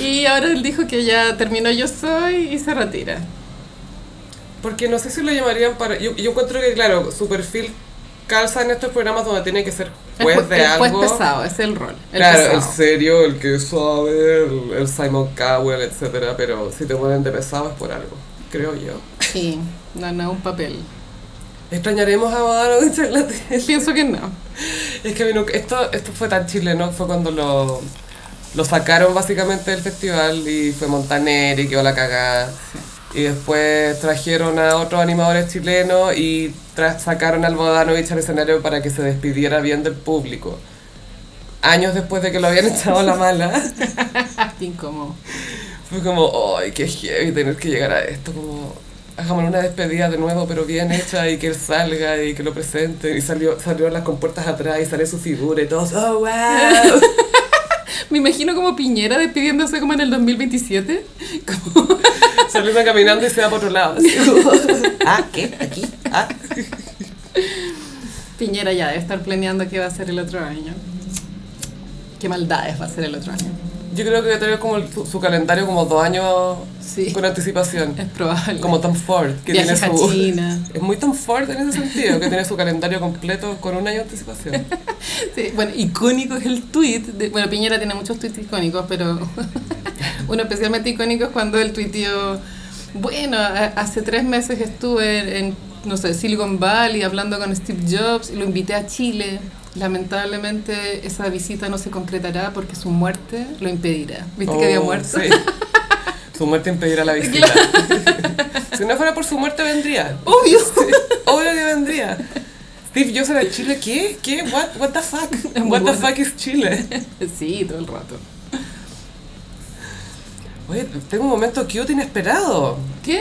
Y ahora él dijo que ya terminó Yo Soy y se retira. Porque no sé si lo llamarían para... Yo, yo encuentro que, claro, su perfil calza en estos programas donde tiene que ser juez ju- de el algo. juez pesado, es el rol. El claro, pesado. el serio, el que sabe, el, el Simon Cowell, etcétera, pero si te ponen de pesado es por algo, creo yo. Sí, no, no, un papel. ¿Extrañaremos a Bodanovich en la [LAUGHS] tele? Pienso que no. Es que esto, esto fue tan chileno, fue cuando lo, lo sacaron básicamente del festival y fue Montaner y quedó la cagada. Y después trajeron a otros animadores chilenos y tra- sacaron al Bodanovich al escenario para que se despidiera bien del público. Años después de que lo habían echado a la mala, [LAUGHS] incómodo. fue como, ¡ay, qué heavy tener que llegar a esto! Como, hagámosle una despedida de nuevo, pero bien hecha y que él salga y que lo presente. Y salió, salió las compuertas atrás y sale su figura y todos, ¡oh, wow! [LAUGHS] Me imagino como Piñera despidiéndose como en el 2027. [LAUGHS] Como, [LAUGHS] Sale una caminando y se va por otro lado. así. ah, ¿qué? ¿Aquí? Ah. Piñera ya debe estar planeando qué va a hacer el otro año. Qué maldades va a ser el otro año. Yo creo que tener como el- su, su calendario como dos años Sí. con anticipación. Es probable. Como Tom Ford, que Viajes tiene a su... China. [LAUGHS] Es muy Tom Ford en ese sentido, que tiene su calendario completo con un año de anticipación. [LAUGHS] Sí, bueno, icónico es el tweet. De, bueno, Piñera tiene muchos tweets icónicos, pero [LAUGHS] uno especialmente icónico es cuando él tuiteó, bueno, hace tres meses estuve en, no sé, Silicon Valley hablando con Steve Jobs y lo invité a Chile. Lamentablemente esa visita no se concretará porque su muerte lo impedirá. ¿Viste que había Oh, muerto? sí. [LAUGHS] Su muerte impedirá la visita. [LAUGHS] si no fuera por su muerte, vendría. Obvio. [LAUGHS] Obvio que vendría. Steve Jobs era Chile, ¿qué? ¿Qué? What, what the fuck? What the fuck is Chile? Sí, todo el rato. Oye, tengo un momento cute inesperado. ¿Qué?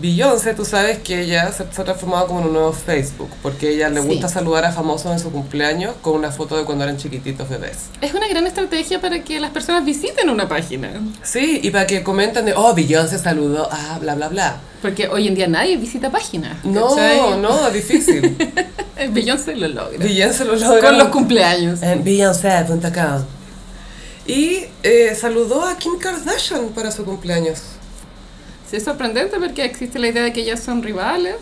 Beyoncé, tú sabes que ella se, se ha transformado como en un nuevo Facebook, porque a ella le Sí. gusta saludar a famosos en su cumpleaños con una foto de cuando eran chiquititos bebés. Es una gran estrategia para que las personas visiten una página. Sí, y para que comenten de, oh, Beyoncé saludó, ah, bla, bla, bla. Porque hoy en día nadie visita páginas. No, ¿cachai? no, es difícil. [LAUGHS] Eh, Beyoncé lo logra. Beyoncé lo logra. Con los cumpleaños. En Beyoncé.com. Y eh, saludó a Kim Kardashian para su cumpleaños. Sí, es sorprendente porque existe la idea de que ellas son rivales.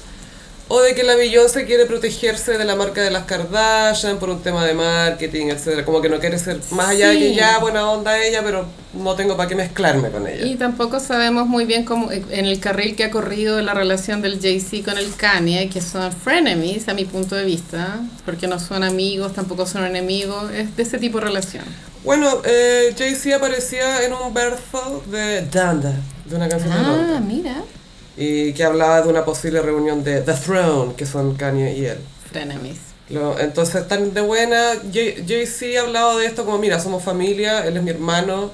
O de que la Beyoncé quiere protegerse de la marca de las Kardashian por un tema de marketing, etcétera Como que no quiere ser más allá de Sí. que ya buena onda ella, pero no tengo para qué mezclarme con ella. Y tampoco sabemos muy bien cómo en el carril que ha corrido la relación del Jay-Z con el Kanye, que son frenemies a mi punto de vista, porque no son amigos, tampoco son enemigos, es de ese tipo de relación. Bueno, eh, Jay-Z aparecía en un verso de Danda, de una canción de Ah, mira. y que hablaba de una posible reunión de The Throne, que son Kanye y él. Frenemies. Lo- entonces están de buena. Jay- Jay-Z ha hablado de esto como, mira, somos familia, él es mi hermano.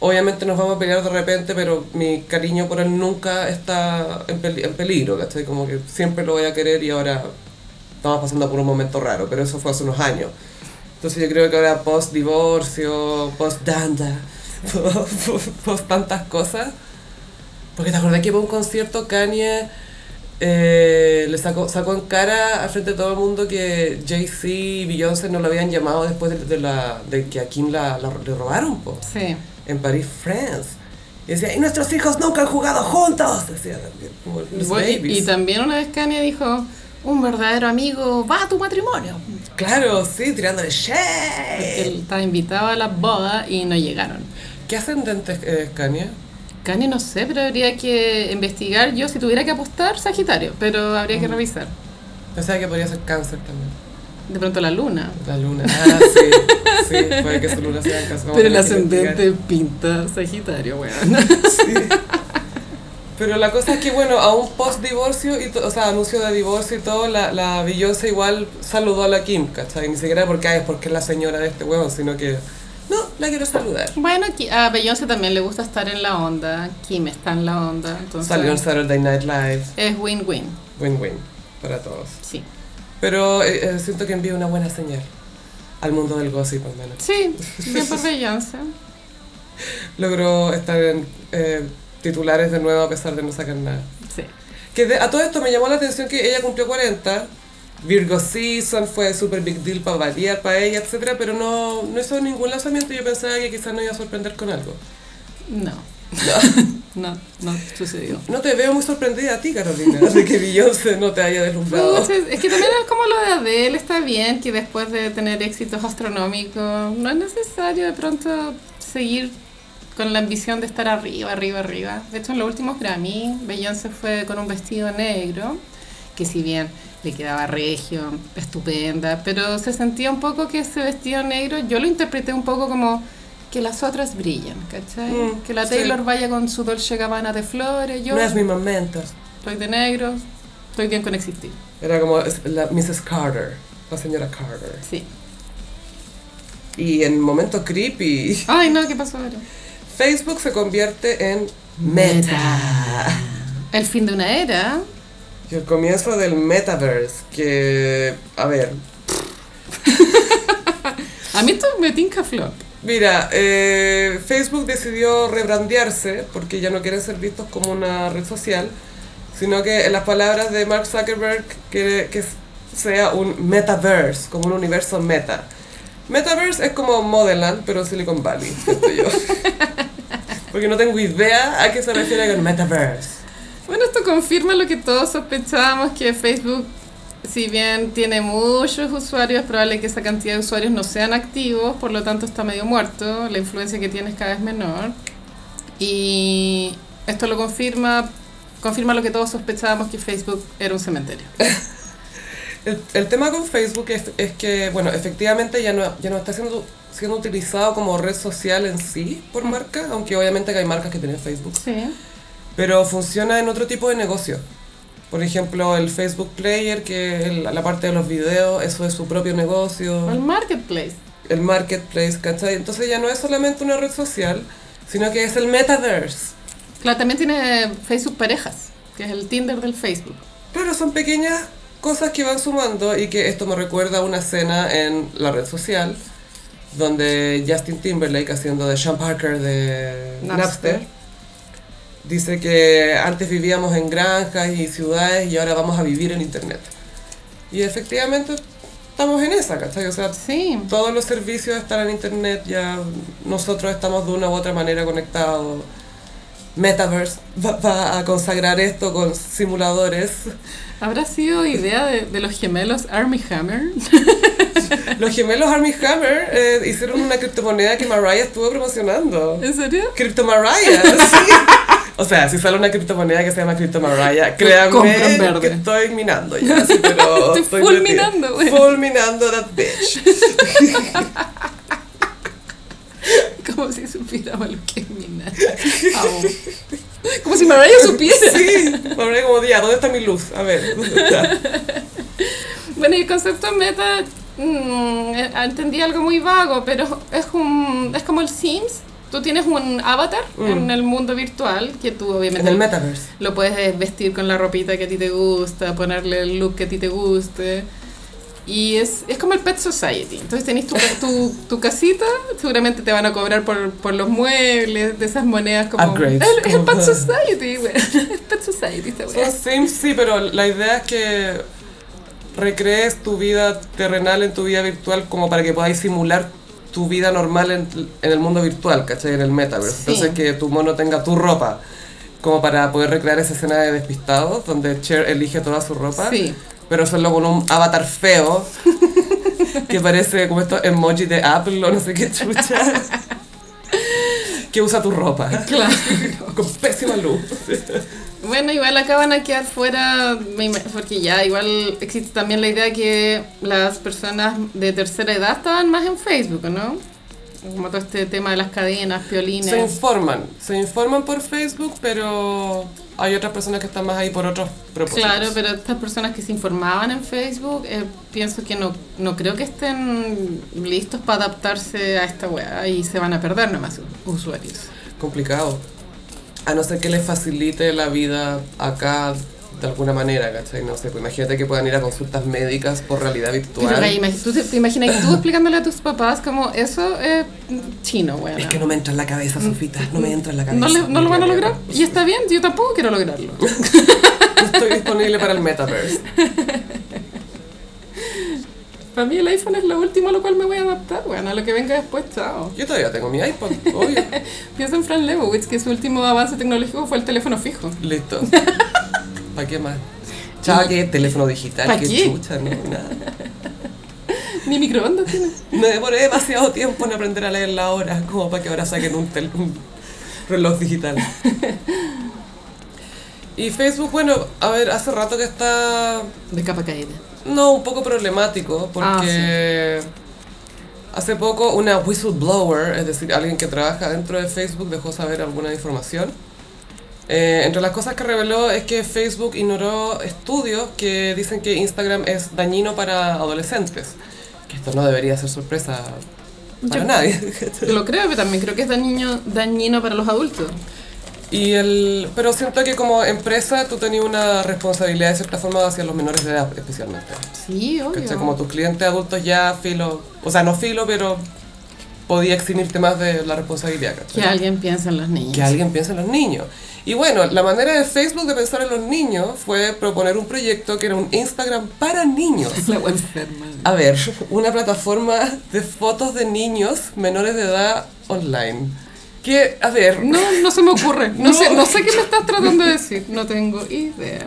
Obviamente nos vamos a pelear de repente, pero mi cariño por él nunca está en, peli- en peligro, ¿cachai? Como que siempre lo voy a querer y ahora estamos pasando por un momento raro, pero eso fue hace unos años. Entonces yo creo que ahora post divorcio, post [LAUGHS] post tantas cosas. Porque te acordás que para un concierto Kanye eh, le sacó, sacó en cara al frente de todo el mundo que Jay-Z y Beyoncé no lo habían llamado después de, de la, de que a Kim la, la- le robaron, po, Sí. en París, France. Y decía, y nuestros hijos nunca han jugado juntos. Decía también, como los Bueno, y, babies. y también una vez Kanye dijo, un verdadero amigo va a tu matrimonio. Claro, sí, tirándole Porque shade. él estaba invitado a la boda y no llegaron. ¿Qué ascendente es Kanye? Kanye no sé, pero habría que investigar. Yo si tuviera que apostar, Sagitario, pero habría que revisar. Pensaba que podría ser cáncer también. De pronto la luna. La luna. Ah, sí. Sí, puede que su luna sea cáncer. Pero el ascendente pinta Sagitario, weón. Sí. Pero la cosa es que, bueno, a un post-divorcio, o sea, anuncio de divorcio y todo, la, la Beyoncé igual saludó a la Kim, ¿cachai? Ni siquiera porque "Ay, es porque es la señora de este huevón, sino que, no, la quiero saludar. Bueno, a Beyoncé también le gusta estar en la onda. Kim está en la onda. Entonces Salió en Saturday Night Live, es win-win. win-win para todos. Sí. Pero eh, eh, siento que envía una buena señal al mundo del gossip, al menos. Sí, bien por Beyoncé. [LAUGHS] Logró estar en eh, titulares de nuevo a pesar de no sacar nada. Sí. Que de- a todo esto me llamó la atención que ella cumplió 40, Virgo Season fue super big deal para variar para ella, etcétera, pero no, no hizo ningún lanzamiento yo pensaba que quizás no iba a sorprender con algo. No. [LAUGHS] no, no sucedió. No te veo muy sorprendida a ti, Carolina, [LAUGHS] de que Beyoncé no te haya deslumbrado. Pucha, es que también es como lo de Adele, está bien que después de tener éxitos astronómicos, no es necesario de pronto seguir con la ambición de estar arriba, arriba, arriba. De hecho, en los últimos Grammy, Beyoncé fue con un vestido negro, que si bien le quedaba regio, estupenda, pero se sentía un poco que ese vestido negro, yo lo interpreté un poco como que las otras brillan, ¿cachai? Mm, que la sí. Taylor vaya con su Dolce Gabbana de flores, yo No es mi momento. estoy de negro, estoy bien con existir. Era como la Mrs. Carter, la señora Carter. Sí. Y en momento creepy, Ay, no, ¿qué pasó ahora? Facebook se convierte en Meta. El fin de una era. Y el comienzo del metaverse, que, a ver, [LAUGHS] A mí esto me tinca flop. mira, eh, Facebook decidió rebrandearse porque ya no quieren ser vistos como una red social, sino que en las palabras de Mark Zuckerberg quiere que sea un metaverse, como un universo meta. Metaverse es como Modeland, pero Silicon Valley, siento yo. [LAUGHS] Porque no tengo idea a qué se refiere con metaverse. Bueno, esto confirma lo que todos sospechábamos, que Facebook, si bien tiene muchos usuarios, es probable que esa cantidad de usuarios no sean activos, por lo tanto está medio muerto, la influencia que tiene es cada vez menor. Y esto lo confirma, confirma lo que todos sospechábamos, que Facebook era un cementerio. [LAUGHS] El, el tema con Facebook es, es que, bueno, efectivamente ya no, ya no está siendo, siendo utilizado como red social en sí por marca, aunque obviamente que hay marcas que tienen Facebook, Sí. Pero funciona en otro tipo de negocio. Por ejemplo, el Facebook Player, que es la parte de los videos, eso es su propio negocio, El marketplace. el marketplace, ¿cachai? Entonces ya no es solamente una red social, sino que es el metaverse. Claro, también tiene Facebook Parejas, que es el Tinder del Facebook. Pero son pequeñas cosas que van sumando y que esto me recuerda a una escena en la red social donde Justin Timberlake haciendo de Sean Parker de Napster. Dice que antes vivíamos en granjas y ciudades y ahora vamos a vivir en internet. Y efectivamente estamos en esa, ¿cachai? O sea, Sí. todos los servicios están en internet, ya nosotros estamos de una u otra manera conectados. Metaverse va, va a consagrar esto con simuladores. ¿Habrá sido idea de, de los gemelos Army Hammer? [LAUGHS] Los gemelos Army Hammer eh, hicieron una criptomoneda que Mariah estuvo promocionando. ¿En serio? Crypto Mariah, [LAUGHS] sí. O sea, si sale una criptomoneda que se llama Crypto Mariah, [LAUGHS] créanme que estoy minando ya, pero [LAUGHS] Estoy full metida. minando, güey. Full minando that bitch. [LAUGHS] Como si supiéramos lo que es Minaj. Amo. Como si Mariah supiera. Sí, Mariah como día, ¿dónde está mi luz? A ver. Bueno, y el concepto meta, mm, entendí algo muy vago, pero es, un, es como el Sims. Tú tienes un avatar Mm. en el mundo virtual que tú En obviamente el metaverse. lo puedes vestir con la ropita que a ti te gusta, ponerle el look que a ti te guste. Y es, es como el Pet Society. Entonces tenés tu, tu, tu casita, seguramente te van a cobrar por, por los muebles, de esas monedas como... Upgrades. Es, es el Pet [LAUGHS] Society, güey. El Pet Society, esta Son. Sims, sí, pero la idea es que recrees tu vida terrenal en tu vida virtual como para que podáis simular tu vida normal en, en el mundo virtual, ¿cachai? En el metaverse. Sí. Entonces que tu mono tenga tu ropa, como para poder recrear esa escena de despistados, donde Cher elige toda su ropa, Sí. pero solo con un avatar feo, que parece como estos emojis de Apple o no sé qué chucha, [LAUGHS] que usa tu ropa, Claro. con pésima luz. Bueno, igual acá van a quedar fuera, porque ya igual existe también la idea que las personas de tercera edad estaban más en Facebook, ¿no? Como todo este tema de las cadenas, piolines. Se informan, se informan por Facebook, pero hay otras personas que están más ahí por otros propósitos. Claro, pero estas personas que se informaban en Facebook, eh, pienso que no, no creo que estén listos para adaptarse a esta weá y se van a perder nomás usuarios. Complicado. A no ser que les facilite la vida acá de alguna manera, ¿cachai? No sé, pues imagínate que puedan ir a consultas médicas por realidad virtual. Pero ¿tú te, te imaginas que tú explicándole a tus papás como eso es chino, weá? Es que no me entra en la cabeza, Sofita, no me entra en la cabeza. ¿No, le- no lo van a lograr? Y está bien, yo tampoco quiero lograrlo. [LAUGHS] Estoy disponible para el metaverse. [LAUGHS] Para mí el iPhone es lo último a lo cual me voy a adaptar, bueno, a lo que venga después, chao. Yo todavía tengo mi iPod, obvio. [LAUGHS] Piensa en Fran Lebowitz, que su último avance tecnológico fue el teléfono fijo. Listo. [LAUGHS] ¿Para qué más? Chao, ¿qué? Teléfono digital, ¿Pa' qué qué? chucha, no, nada. [LAUGHS] Ni microondas tiene. Me demoré demasiado tiempo en aprender a leer la hora, como para que ahora saquen un, tel- un reloj digital. Y Facebook, bueno, a ver, hace rato que está, De capa caída. No, un poco problemático, porque hace poco una whistleblower, es decir, alguien que trabaja dentro de Facebook, dejó saber alguna información. Eh, entre las cosas que reveló es que Facebook ignoró estudios que dicen que Instagram es dañino para adolescentes. Que esto no debería ser sorpresa para Yo- nadie. Yo [LAUGHS] lo creo, pero también creo que es dañino, dañino para los adultos. Y el, pero siento que como empresa tú tenías una responsabilidad de cierta forma hacia los menores de edad especialmente. Sí, obvio. ¿Cachai? Como tus clientes adultos ya filo, o sea, no filo, pero podía eximirte más de la responsabilidad. ¿cachai? Que alguien piense en los niños. que alguien piense en los niños. Y bueno, la manera de Facebook de pensar en los niños fue proponer un proyecto que era un Instagram para niños. [LAUGHS] La. A ver, una plataforma de fotos de niños menores de edad online. Que, a ver, No, no se me ocurre. [LAUGHS] No, No. Sé, no sé qué me estás tratando de decir. No tengo idea.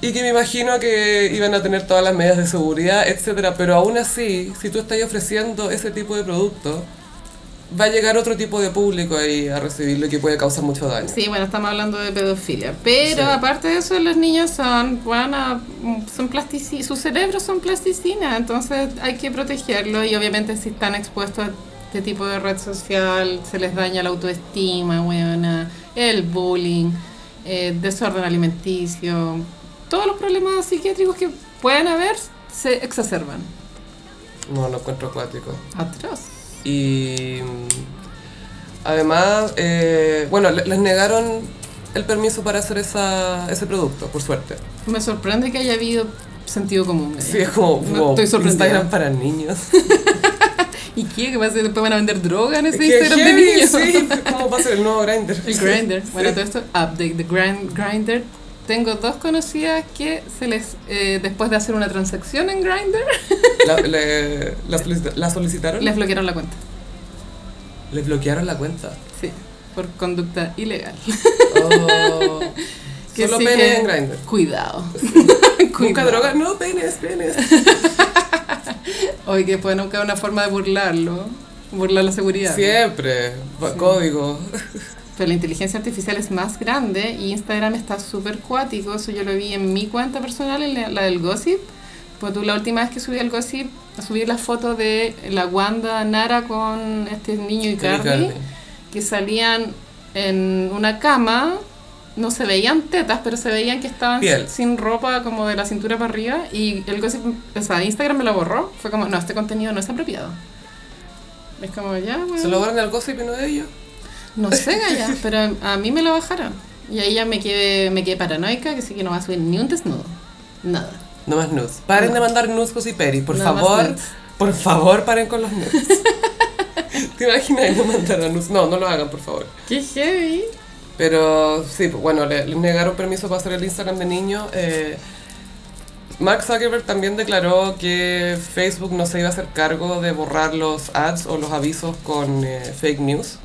y que me imagino que iban a tener todas las medidas de seguridad, etcétera, pero aún así, si tú estás ofreciendo ese tipo de producto, va a llegar otro tipo de público ahí a recibirlo y que puede causar mucho daño. Sí, bueno, estamos hablando de pedofilia. Pero Sí. aparte de eso, los niños son, van a- son plastici sus cerebros son plasticina, entonces hay que protegerlos y obviamente si están expuestos a este tipo de red social, se les daña la autoestima, buena, el bullying, eh, desorden alimenticio, todos los problemas psiquiátricos que puedan haber se exacerban. No, lo encuentro acuático. Atroz. Y mm, además, eh, bueno, le- les negaron el permiso para hacer esa, ese producto, por suerte. Me sorprende que haya habido sentido común. Sí, es como, No como estoy sorprendida. Instagram para niños. [LAUGHS] ¿Y qué? ¿Qué pasa? ¿Después van a vender droga en ese Instagram de niños? Sí, ¿cómo va a ser el nuevo Grindr? [LAUGHS] El Grindr. Bueno, todo esto, update de Grind, Grindr. Tengo dos conocidas que se les, eh, después de hacer una transacción en Grindr, [LAUGHS] La, le- la solicita- la solicitaron? les bloquearon la cuenta. Les bloquearon la cuenta. Sí, por conducta ilegal. [LAUGHS] Oh. Que Solo sí pene en Grindr. Cuidado. Nunca Cuidado. droga, no, penes, penes. [LAUGHS] Oye, que pueden buscar una forma de burlarlo. Burlar la seguridad. Siempre, Sí. código. [LAUGHS] Pero la inteligencia artificial es más grande y Instagram está súper cuático. Eso yo lo vi en mi cuenta personal, en la, la del Gossip. Pues tú la última vez que subí al Gossip, subí la foto de la Wanda Nara con este niño y Carly, que salían en una cama. No se veían tetas, pero se veían que estaban Piel. sin ropa como de la cintura para arriba. Y el Gossip, o sea, Instagram me lo borró. Fue como, no, este contenido no es apropiado. Es como, ya, bueno. ¿Se lo borran al gossip y no de ellos? No sé, Gaya, [LAUGHS] pero a mí me lo bajaron. Y ahí ya me quedé, me quedé paranoica, que sí que no va a subir ni un desnudo. Nada. No más nudes. Paren No. de mandar nudes, Cosiperi, por No favor. Por favor, paren con los nudes. [LAUGHS] ¿Te imaginas no mandar nudes? No, no lo hagan, por favor. ¡Qué heavy! Pero sí, pues, bueno, le, negaron permiso para hacer el Instagram de niños. Eh, Mark Zuckerberg también declaró que Facebook no se iba a hacer cargo de borrar los ads o los avisos con eh, fake news,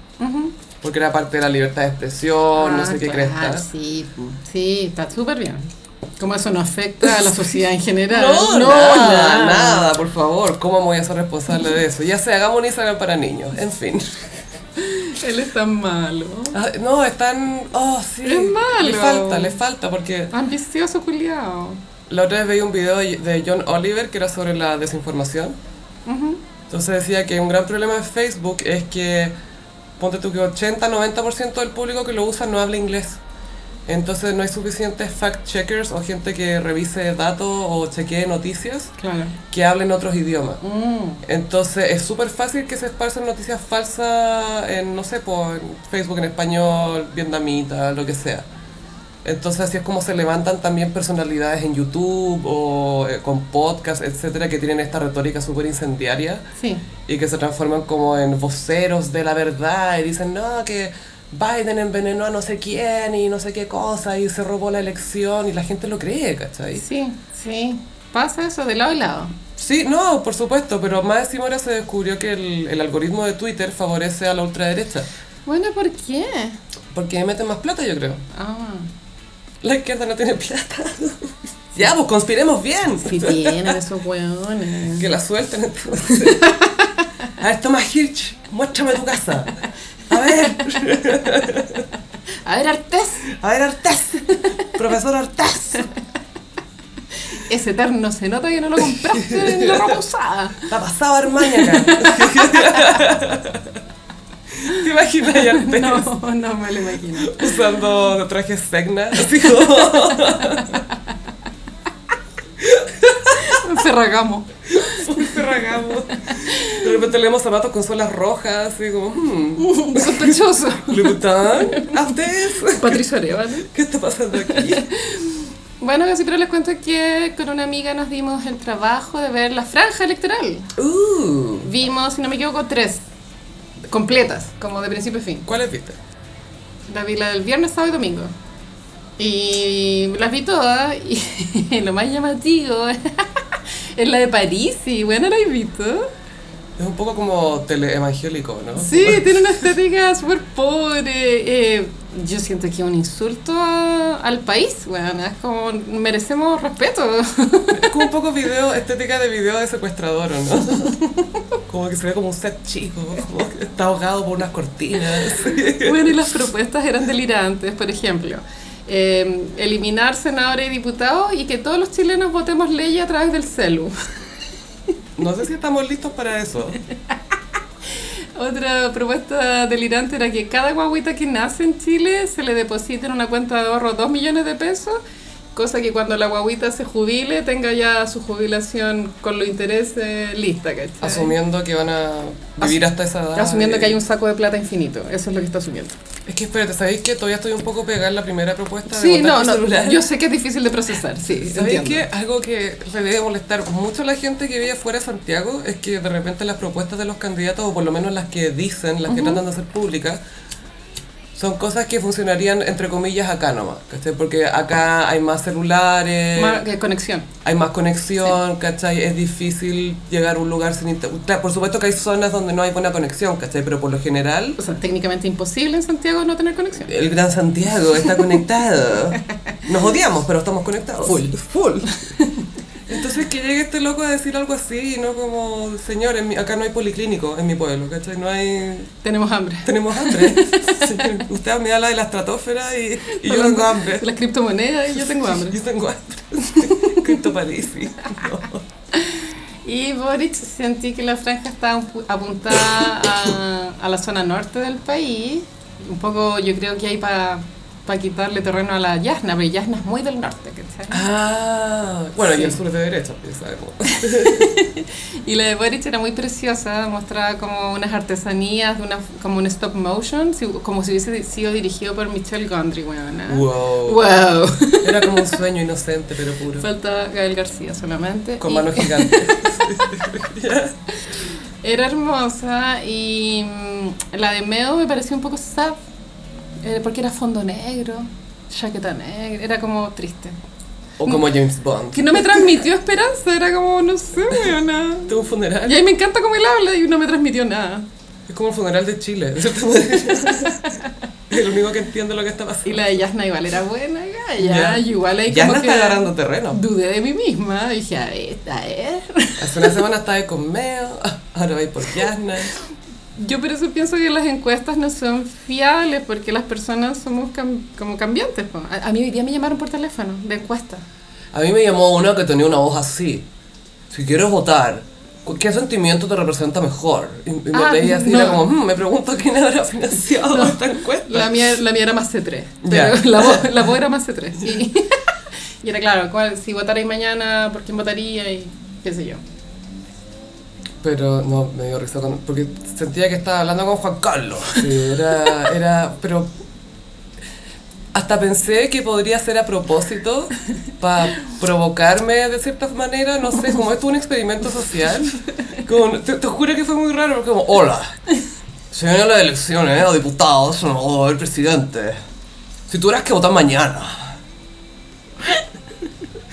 porque era parte de la libertad de expresión, no Ah, sé qué claro, cresta. Sí, sí, está súper bien. Como eso no afecta a la [LAUGHS] sociedad en general. No, nada, nada, por favor. ¿Cómo me voy a ser responsable de eso? Ya sé, hagamos un Instagram para niños. En fin. Él es tan malo. Ah, no, están... Oh, sí. Es malo. Le falta, le falta, porque Ambicioso, culiao. la otra vez veía un video de John Oliver que era sobre la desinformación. Entonces decía que un gran problema de Facebook es que, ponte tú que 80-90% del público que lo usa no habla inglés. Entonces no hay suficientes fact-checkers o gente que revise datos o chequee noticias Claro. que hablen otros idiomas. Mm. Entonces es súper fácil que se esparzan noticias falsas en, no sé, por Facebook en español, vietnamita, lo que sea. Entonces así es como se levantan también personalidades en YouTube o eh, con podcasts, etcétera, que tienen esta retórica súper incendiaria Sí. y que se transforman como en voceros de la verdad y dicen, no, que Biden envenenó a no sé quién y no sé qué cosa y se robó la elección y la gente lo cree, ¿cachai? Sí, sí. ¿Pasa eso de lado y lado? Sí, no, por supuesto, pero más encima ahora se descubrió que el, el algoritmo de Twitter favorece a la ultraderecha. Bueno, ¿por qué? Porque meten más plata, yo creo. Ah, La izquierda no tiene plata. [LAUGHS] ya, pues conspiremos bien. si tienen esos hueones. Que la suelten entonces. [LAUGHS] A ver, Thomas Hirsch, muéstrame tu casa. A ver, A ver, Artés, a ver, Artés. Profesor Artés. ese eterno se nota que no lo compraste en la ropa usada. La pasaba Armani acá. ¿Te imaginas a [LAUGHS] Artés No, no me lo imagino. usando trajes Segna? Así como... [LAUGHS] Ferragamo. Ferragamo. De repente leemos zapatos con suelas rojas, así como, hmm, Sospechoso. Louboutin, ¿Artés? Patricio Arevalo. ¿Qué está pasando aquí? Bueno, yo siempre les cuento que con una amiga nos dimos el trabajo de ver la franja electoral. Uh, Vimos, si no me equivoco, tres completas, como de principio a fin. ¿Cuáles viste? La vi la del viernes, sábado y domingo. Y las vi todas y [LAUGHS] lo más llamativo es la de París y bueno, la he visto. Es un poco como teleevangélico, ¿no? Sí, tiene una estética súper pobre. eh, yo siento que es un insulto a- al país, bueno, es como merecemos respeto. Es como un poco video, estética de video de secuestrador, ¿o ¿no? [LAUGHS] Como que se ve como un set chico, como que está ahogado por unas cortinas. Bueno, y las propuestas eran delirantes, por ejemplo. Eh, eliminar senadores y diputados y que todos los chilenos votemos leyes a través del celu. No sé si estamos listos para eso. [LAUGHS] Otra propuesta delirante era que cada guaguita que nace en Chile se le deposite en una cuenta de ahorro 2 millones de pesos, cosa que cuando la guaguita se jubile tenga ya su jubilación con los intereses lista, ¿cachai? Asumiendo que van a vivir hasta esa edad. Asumiendo que hay un saco de plata infinito, eso es lo que está asumiendo. Es que espérate, ¿sabéis que todavía estoy un poco pegada en la primera propuesta de Sí, votar no, no, celular? yo sé que es difícil de procesar, sí, ¿Sabéis que algo que le debe molestar mucho a la gente que vive fuera de Santiago es que de repente las propuestas de los candidatos, o por lo menos las que dicen, las que tratan de hacer públicas, son cosas que funcionarían entre comillas acá nomás, ¿cachai? Porque acá hay más celulares, Ma- eh, conexión. hay más conexión, ¿cachai? Es difícil llegar a un lugar sin internet. Claro, por supuesto que hay zonas donde no hay buena conexión, ¿cachai? Pero por lo general, O sea, técnicamente imposible en Santiago no tener conexión. el Gran Santiago está conectado. [LAUGHS] Nos odiamos, pero estamos conectados. Full. Full. Entonces que llegue este loco a decir algo así, y no como, señor, en mi- acá no hay policlínico en mi pueblo, ¿cachai? No hay... Tenemos hambre. Tenemos hambre. [LAUGHS] Señor, Usted me habla de la estratosfera y, y yo tengo hambre. Las criptomonedas y yo tengo hambre. [LAUGHS] Yo tengo hambre. [LAUGHS] Criptoparisi. No. Y Boric sentí que la franja estaba apu- apuntada a, a la zona norte del país. Un poco yo creo que hay para quitarle terreno a la Yasna, pero Yasna es muy del norte, ¿cachai? Ah, bueno, y Sí. el sur es de derecha, ya sabemos. [LAUGHS] Y la de Boric era muy preciosa, mostraba como unas artesanías, de una, como un stop motion, como si hubiese sido dirigido por Michelle Gondry, weona. Wow. Wow. [LAUGHS] Era como un [LAUGHS] sueño inocente, pero puro. Falta Gael García solamente. Con Y- manos gigantes. Era hermosa y mm, la de Meo me pareció un poco sad, porque era fondo negro, chaqueta negra, era como triste. O como James Bond. Que no me transmitió esperanza, era como, no sé, [LAUGHS] weona. Tuvo un funeral. Y a mí me encanta cómo él habla y no me transmitió nada. Es como el funeral de Chile, [LAUGHS] de cierta manera. Es el único que entiende lo que está pasando. Y la de Yasna igual era buena, Ya. igual ahí Ya como no que está agarrando terreno. Dudé de mí misma, dije, a ver, a ver. Hace una semana estaba ahí con Meo, [LAUGHS] ahora ir por Yasna. Yo por eso pienso que las encuestas no son fiables, porque las personas somos cam- como cambiantes. A, a mí hoy día me llamaron por teléfono, de encuesta. A mí me llamó uno que tenía una voz así. Si quieres votar, ¿qué sentimiento te representa mejor? Y, y me Ah, leía así, no. era como, "Hmm, me pregunto quién habrá financiado esta encuesta. La mía, la mía era más C3, Ya. pero [LAUGHS] la voz, la voz era más C3. [LAUGHS] Y, [LAUGHS] y era claro, cuál, si votarais mañana, por quién votaría y qué sé yo. Pero no, me dio risa con- porque sentía que estaba hablando con Juan Carlos. [LAUGHS] Era, era, pero hasta pensé que podría ser a propósito para provocarme de cierta manera, no sé, como esto es un experimento social. Te, te juro que fue muy raro, porque como, hola, se vienen las elecciones a diputados o el presidente. Si tuvieras que votar mañana.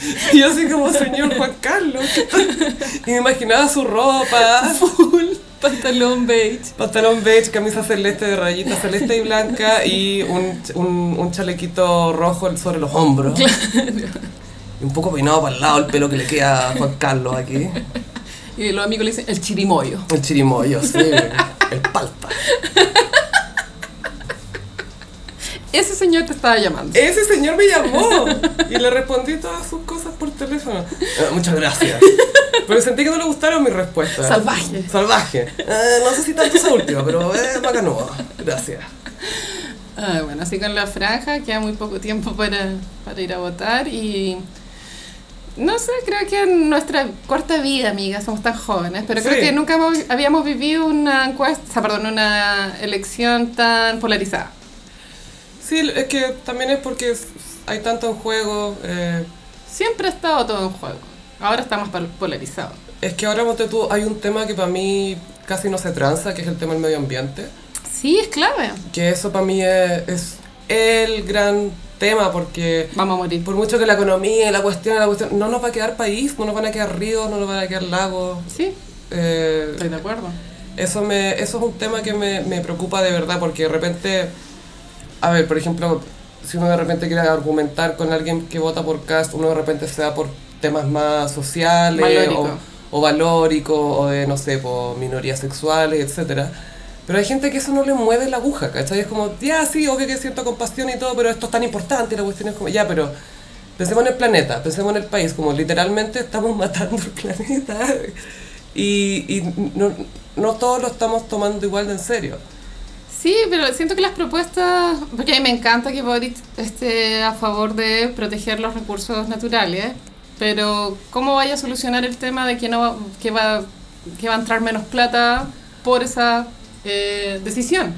[LAUGHS] Y yo así como, señor Juan Carlos. ¿qué [LAUGHS] tal?". Y me imaginaba su ropa, Full pantalón beige. pantalón beige, camisa celeste de rayitas celeste y blanca y un, un, un chalequito rojo sobre los hombros. Y un poco peinado para el lado el pelo que le queda a Juan Carlos aquí. Y los amigos le dicen el chirimoyo. El chirimoyo, sí, el palpa. Ese señor te estaba llamando. Ese señor me llamó y le respondí todas sus cosas por teléfono. Eh, muchas gracias. Pero sentí que no le gustaron mis respuestas. Salvaje. Salvaje. Eh, no sé si tanto esa última, pero es bacanudo. Gracias. Ah, bueno, así con la franja, queda muy poco tiempo para, para ir a votar y... No sé, creo que en nuestra corta vida, amiga, somos tan jóvenes, pero creo que nunca habíamos vivido una encuesta, o sea, perdón, una elección tan polarizada. Sí, es que también es porque hay tanto en juego. eh, Siempre ha estado todo en juego. Ahora está más pol- polarizado. es que ahora, tú, hay un tema que para mí casi no se tranza, que es el tema del medio ambiente. Sí, es clave. Que eso para mí es, es el gran tema porque Vamos a morir. por mucho que la economía la cuestión, la cuestión, no nos va a quedar país, no nos van a quedar ríos, no nos van a quedar lagos. Sí, eh, estoy de acuerdo. eso, me, eso es un tema que me, me preocupa de verdad porque de repente, a ver, por ejemplo, si uno de repente quiere argumentar con alguien que vota por Cast, uno de repente se da por temas más sociales Valórico. o, o valóricos o de, no sé, por minorías sexuales, etcétera. Pero hay gente que eso no le mueve la aguja, ¿cachai? Es como, ya, sí, obvio que siento compasión y todo, pero esto es tan importante y la cuestión es como, ya, pero pensemos en el planeta, pensemos en el país, como literalmente estamos [LAUGHS] matando el planeta y, y no, no todos lo estamos tomando igual de en serio. Sí, pero siento que las propuestas, porque me encanta que Boric esté a favor de proteger los recursos naturales, pero ¿cómo vaya a solucionar el tema de que, no va, que, va, que va a entrar menos plata por esa eh, decisión?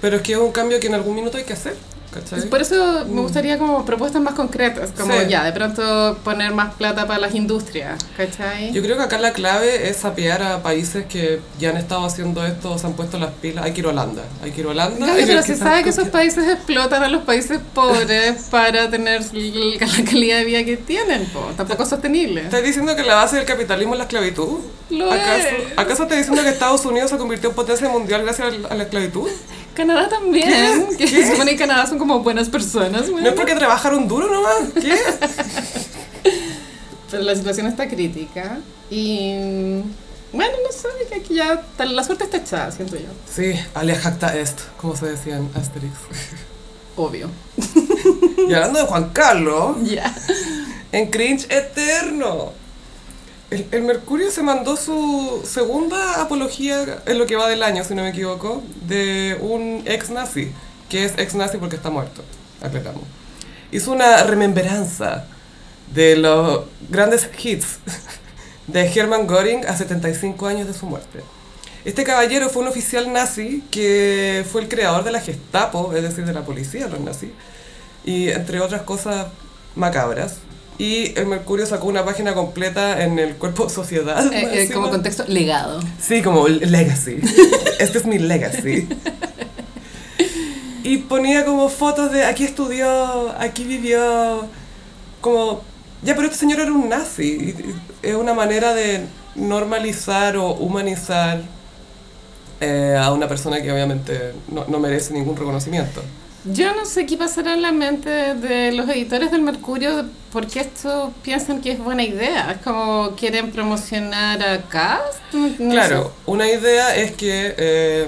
Pero es que es un cambio que en algún minuto hay que hacer, Por eso me gustaría como propuestas más concretas, como Sí. ya, de pronto poner más plata para las industrias, ¿cachai? Yo creo que acá la clave es sapear a países que ya han estado haciendo esto, se han puesto las pilas. Hay que ir a Holanda, hay que ir a Holanda. Claro, pero se sabe que esos países explotan a los países pobres [LAUGHS] para tener la [LAUGHS] calidad de vida que tienen, po. tampoco es sostenible. ¿Estás diciendo que la base del capitalismo es la esclavitud? Lo ¿Acaso, es. ¿Acaso estás diciendo que Estados Unidos se convirtió en potencia mundial gracias a la esclavitud? Canadá también, que ¿Qué? se supone que Canadá son como buenas personas, ¿No es porque trabajaron duro nomás? ¿Qué? [LAUGHS] pero la situación está crítica y bueno, no sé, que aquí ya la suerte está echada, siento yo, Sí, alia jacta est, como se decía en Asterix. obvio. [LAUGHS] Y hablando de Juan Carlos, [LAUGHS] Ya. en cringe eterno. El, Mercurio se mandó su segunda apología en lo que va del año, si no me equivoco, de un ex nazi, que es ex nazi porque está muerto, aclaramos. Hizo una remembranza de los grandes hits de Hermann Göring a 75 años de su muerte. Este caballero fue un oficial nazi que fue el creador de la Gestapo, es decir, de la policía, los nazis, y entre otras cosas macabras. Y el Mercurio sacó una página completa en el cuerpo Sociedad. Eh, eh, como contexto, legado. Sí, como legacy. [LAUGHS] Este es mi legacy. Y ponía como fotos de aquí estudió, aquí vivió, como, ya, pero este señor era un nazi. Es una manera de normalizar o humanizar eh, a una persona que obviamente no, no merece ningún reconocimiento. Yo no sé qué pasará en la mente de los editores del Mercurio, porque esto piensan que es buena idea. Es como quieren promocionar a Cast. No- Claro, una idea es que eh,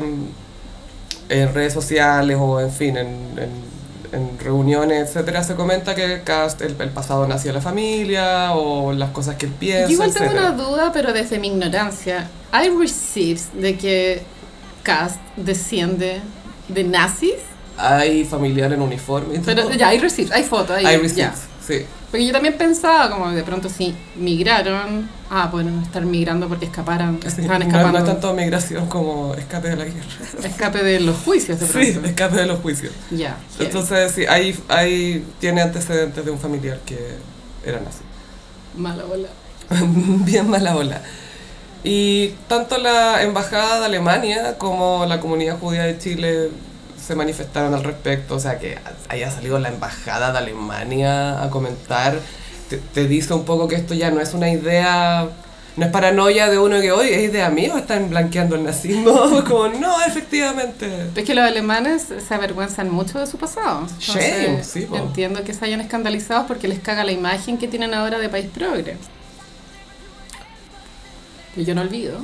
en redes sociales o en fin, en, en- en reuniones, etcétera, se comenta que Cast, el, el pasado nació de la familia o las cosas que él piensa. Yo igual tengo una duda, pero desde mi ignorancia. ¿Hay receipts de que Cast desciende de nazis? Hay familiar en uniforme. Pero todo. ya, hay receipts, hay fotos. Hay, Hay receipts, sí. Porque yo también pensaba, como de pronto si migraron, ah, pueden estar migrando porque escaparon, Sí, estaban escapando. No, es tanto migración como escape de la guerra. [LAUGHS] Escape de los juicios, de Sí, pronto. escape de los juicios. Ya. heavy. Entonces, sí, ahí, ahí tiene antecedentes de un familiar que era nazi. Mala bola. [LAUGHS] bien mala ola. Y tanto la Embajada de Alemania como la comunidad judía de Chile se manifestaron al respecto, o sea, que haya salido la Embajada de Alemania a comentar, te, te dice un poco que esto ya no es una idea, no es paranoia de uno que hoy es idea mía o están blanqueando el nazismo. [LAUGHS] [LAUGHS] Como, no, efectivamente. Es que los alemanes se avergüenzan mucho de su pasado. Shame, sí, po. Entiendo que se hayan escandalizado porque les caga la imagen que tienen ahora de país progre. Y yo no olvido.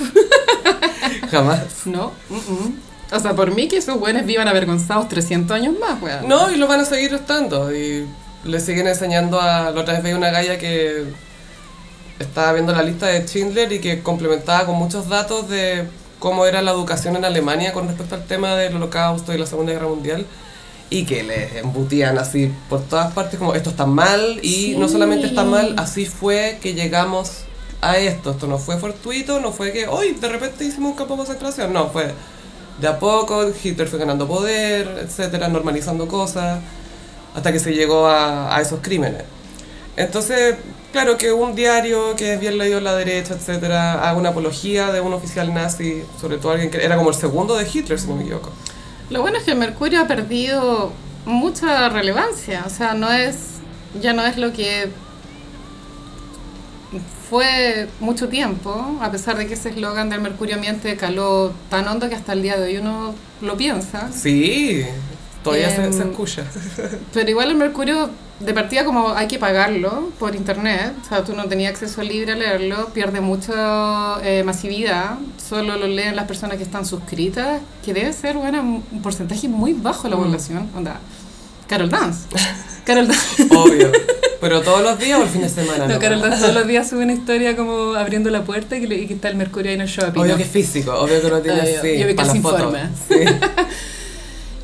[LAUGHS] Jamás. No. mm, mm. O sea, por mí que esos buenos vivan avergonzados 300 años más, weón. No, y lo van a seguir estando. Y le siguen enseñando a. La otra vez veía una galla que estaba viendo la lista de Schindler y que complementaba con muchos datos de cómo era la educación en Alemania con respecto al tema del holocausto y la Segunda Guerra Mundial. Y que les embutían así por todas partes como esto está mal y Sí. no solamente está mal, así fue que llegamos a esto. Esto no fue fortuito, no fue que hoy de repente hicimos un campo de concentración, no, fue de a poco, Hitler fue ganando poder, etcétera, normalizando cosas, hasta que se llegó a, esos crímenes. Entonces, claro que un diario que es bien leído en la derecha, etcétera, haga una apología de un oficial nazi, sobre todo alguien que era como el segundo de Hitler, si no me equivoco. Lo bueno es que Mercurio ha perdido mucha relevancia, o sea, no es, ya no es lo que fue mucho tiempo, a pesar de que ese eslogan del Mercurio miente caló tan hondo que hasta el día de hoy uno lo piensa. Sí, todavía se, Em, se escucha. [LAUGHS] Pero igual el Mercurio, de partida como hay que pagarlo por internet, o sea, tú no tenías acceso libre a leerlo, pierde mucha eh, masividad, solo lo leen las personas que están suscritas, que debe ser bueno, un porcentaje muy bajo de la Mm. población. Onda, Carol Dance. [LAUGHS] Carol Dance. Obvio. [LAUGHS] Pero todos los días o el fin de semana. No, ¿no? Carol [LAUGHS] todos los días sube una historia como abriendo la puerta y que, le- y que está el Mercurio ahí en el shopping. Obvio que es físico, obvio que no tiene Obvio, así. yo vi que se informa. Sí. [LAUGHS]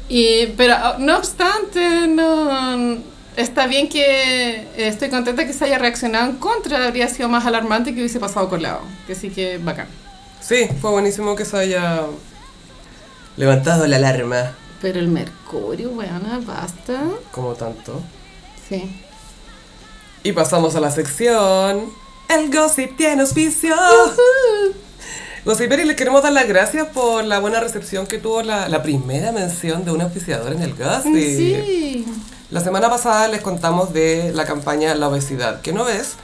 Y, pero ah, no obstante, no, está bien que eh, estoy contenta que se haya reaccionado en contra, habría sido más alarmante que hubiese pasado colado. Que sí que bacán. Sí, fue buenísimo que se haya levantado la alarma, Pero el mercurio, weona, basta. como tanto. Sí. Y pasamos a la sección. El gossip tiene auspicio. Gossiperi, les queremos dar las gracias por la buena recepción que tuvo la, la primera mención de un auspiciador en el gossip. Sí. La semana pasada les contamos de la campaña La Obesidad, que no ves,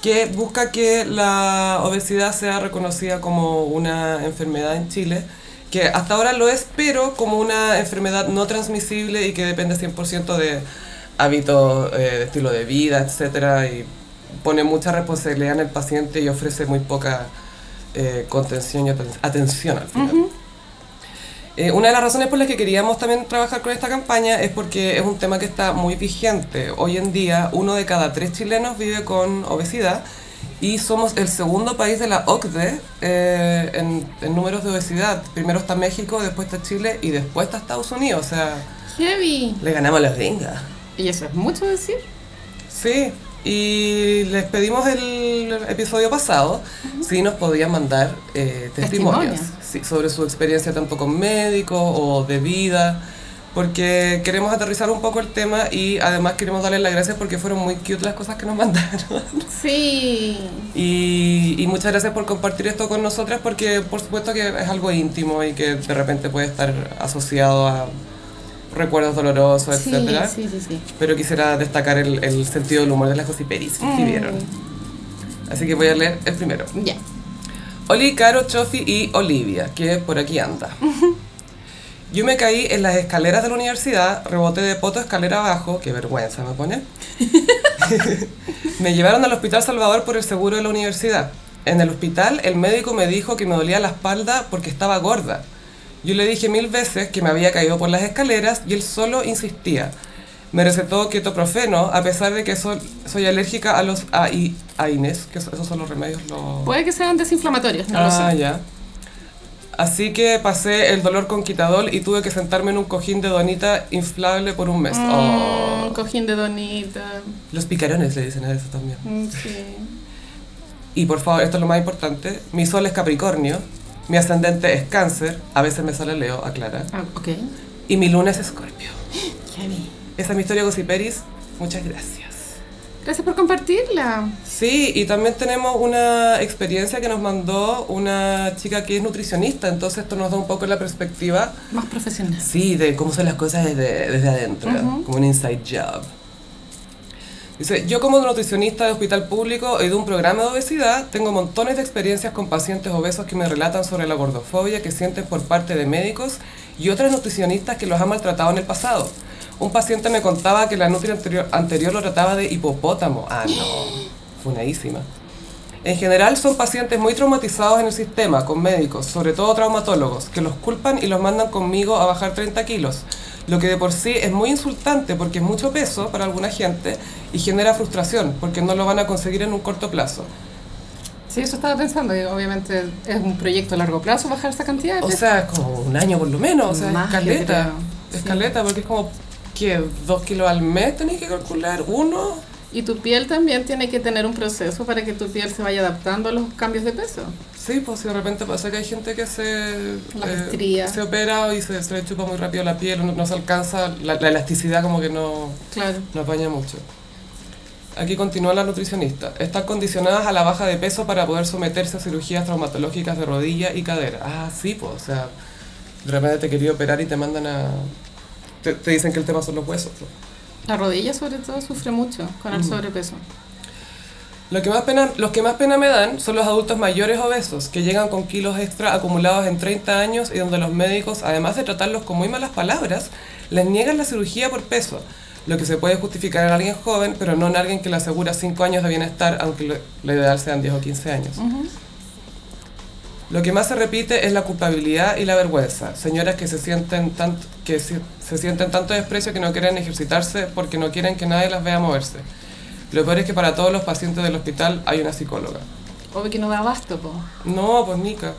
que busca que la obesidad sea reconocida como una enfermedad en Chile, que hasta ahora lo es, pero como una enfermedad no transmisible y que depende 100% de hábitos, eh, de estilo de vida, etcétera, y pone mucha responsabilidad en el paciente y ofrece muy poca eh, contención y aten- atención al final. Eh, una de las razones por las que queríamos también trabajar con esta campaña es porque es un tema que está muy vigente. Hoy en día, uno de cada tres chilenos vive con obesidad y somos el segundo país de la OCDE eh, en, en números de obesidad. Primero está México, después está Chile y después está Estados Unidos. O sea, Heavy. le ganamos a las gringas. Y eso es mucho decir. Sí, y les pedimos el episodio pasado si nos podían mandar eh, testimonios Testimonios. sí, sobre su experiencia tanto con médicos o de vida, porque queremos aterrizar un poco el tema y además queremos darles las gracias porque fueron muy cute las cosas que nos [LAUGHS] mandaron. Sí. Y, y muchas gracias por compartir esto con nosotras porque por supuesto que es algo íntimo y que de repente puede estar asociado a recuerdos dolorosos, Sí, etcétera. sí, sí. Pero quisiera destacar el, el sentido del humor de las gossiperis que escribieron. Así que voy a leer el primero. Ya. Oli, Caro, Chofi y Olivia, que por aquí anda. [LAUGHS] Yo me caí en las escaleras de la universidad, reboté de poto escalera abajo, qué vergüenza me pone. [LAUGHS] me llevaron al Hospital Salvador por el seguro de la universidad. En el hospital el médico me dijo que me dolía la espalda porque estaba gorda. Yo le dije mil veces que me había caído por las escaleras y él solo insistía. Me recetó ketoprofeno a pesar de que soy, soy alérgica a los AI, AINES, que esos son los remedios. Los... Puede que sean desinflamatorios, no lo Ah, sé. ya. Así que pasé el dolor con quitadol y tuve que sentarme en un cojín de donita inflable por un mes. Mm, Oh. Cojín de donita. Los picarones le dicen a eso también. Mm, Sí. Y por favor, esto es lo más importante. Mi sol es Capricornio, mi ascendente es Cáncer, a veces me sale Leo, aclara. Ah, ok. Y mi luna es Escorpio. [GASPS] Esa es mi historia Gossiperis. Muchas gracias. Gracias por compartirla. Sí, y también tenemos una experiencia que nos mandó una chica que es nutricionista, entonces esto nos da un poco la perspectiva Más profesional. Sí, de cómo son las cosas desde, desde adentro, Ujú. como un inside job. Dice, yo como nutricionista de hospital público y de un programa de obesidad, tengo montones de experiencias con pacientes obesos que me relatan sobre la gordofobia que sienten por parte de médicos y otras nutricionistas que los han maltratado en el pasado. Un paciente me contaba que la nutri anterior, anterior lo trataba de hipopótamo. Ah, no. Funadísima. En general son pacientes muy traumatizados en el sistema, con médicos, sobre todo traumatólogos, que los culpan y los mandan conmigo a bajar 30 kilos. Lo que de por sí es muy insultante porque es mucho peso para alguna gente y genera frustración porque no lo van a conseguir en un corto plazo. Sí, eso estaba pensando, y obviamente es un proyecto a largo plazo bajar esa cantidad. de O sea, es como un año por lo menos, o sea, Más. Sí. Escaleta, porque es como, ¿qué? ¿Dos kilos al mes tenéis que calcular? ¿Uno? Y tu piel también tiene que tener un proceso para que tu piel se vaya adaptando a los cambios de peso. Sí, pues si de repente pasa que hay gente que se, eh, se opera y se, se le chupa muy rápido la piel, no, no se alcanza, la, la elasticidad como que no, Claro. no apaña mucho. Aquí continúa la nutricionista. Están condicionadas a la baja de peso para poder someterse a cirugías traumatológicas de rodilla y cadera. Ah, sí, pues, o sea, de repente te quería operar y te mandan a... Te, te dicen que el tema son los huesos. pues. La rodilla sobre todo sufre mucho con el Mm. sobrepeso. Lo que más pena, los que más pena me dan son los adultos mayores obesos, que llegan con kilos extra acumulados en 30 años y donde los médicos, además de tratarlos con muy malas palabras, les niegan la cirugía por peso, lo que se puede justificar en alguien joven, pero no en alguien que le asegura 5 años de bienestar, aunque lo, lo ideal sean 10 o 15 años. Lo que más se repite es la culpabilidad y la vergüenza. Señoras que se sienten tanto, que se, se sienten tanto desprecio que no quieren ejercitarse porque no quieren que nadie las vea moverse. Lo peor es que para todos los pacientes del hospital hay una psicóloga. Obvio que no da abasto, po. No, pues Nica.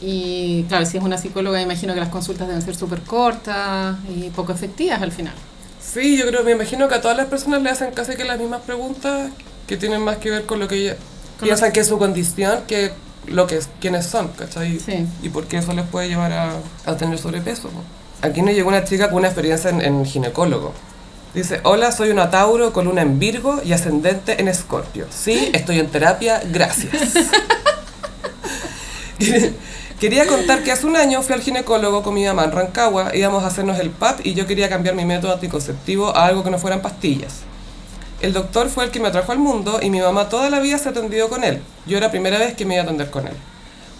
Y claro, si es una psicóloga, imagino que las consultas deben ser súper cortas y poco efectivas al final. Sí, yo creo, me imagino que a todas las personas le hacen casi que las mismas preguntas que tienen más que ver con lo que ellas Con piensan que es su condición que lo que quiénes son, ¿cachai? Sí. Y por qué eso les puede llevar a, a tener sobrepeso. Aquí nos llegó una chica con una experiencia en, en ginecólogo. Dice, hola, soy una Tauro con luna en Virgo y ascendente en Escorpio. Sí, estoy en terapia, gracias. [LAUGHS] Quería contar que hace un año fui al ginecólogo con mi mamá en Rancagua, íbamos a hacernos el PAP y yo quería cambiar mi método anticonceptivo a algo que no fueran pastillas. El doctor fue el que me atrajo al mundo y mi mamá toda la vida se ha atendido con él. Yo era la primera vez que me iba a atender con él.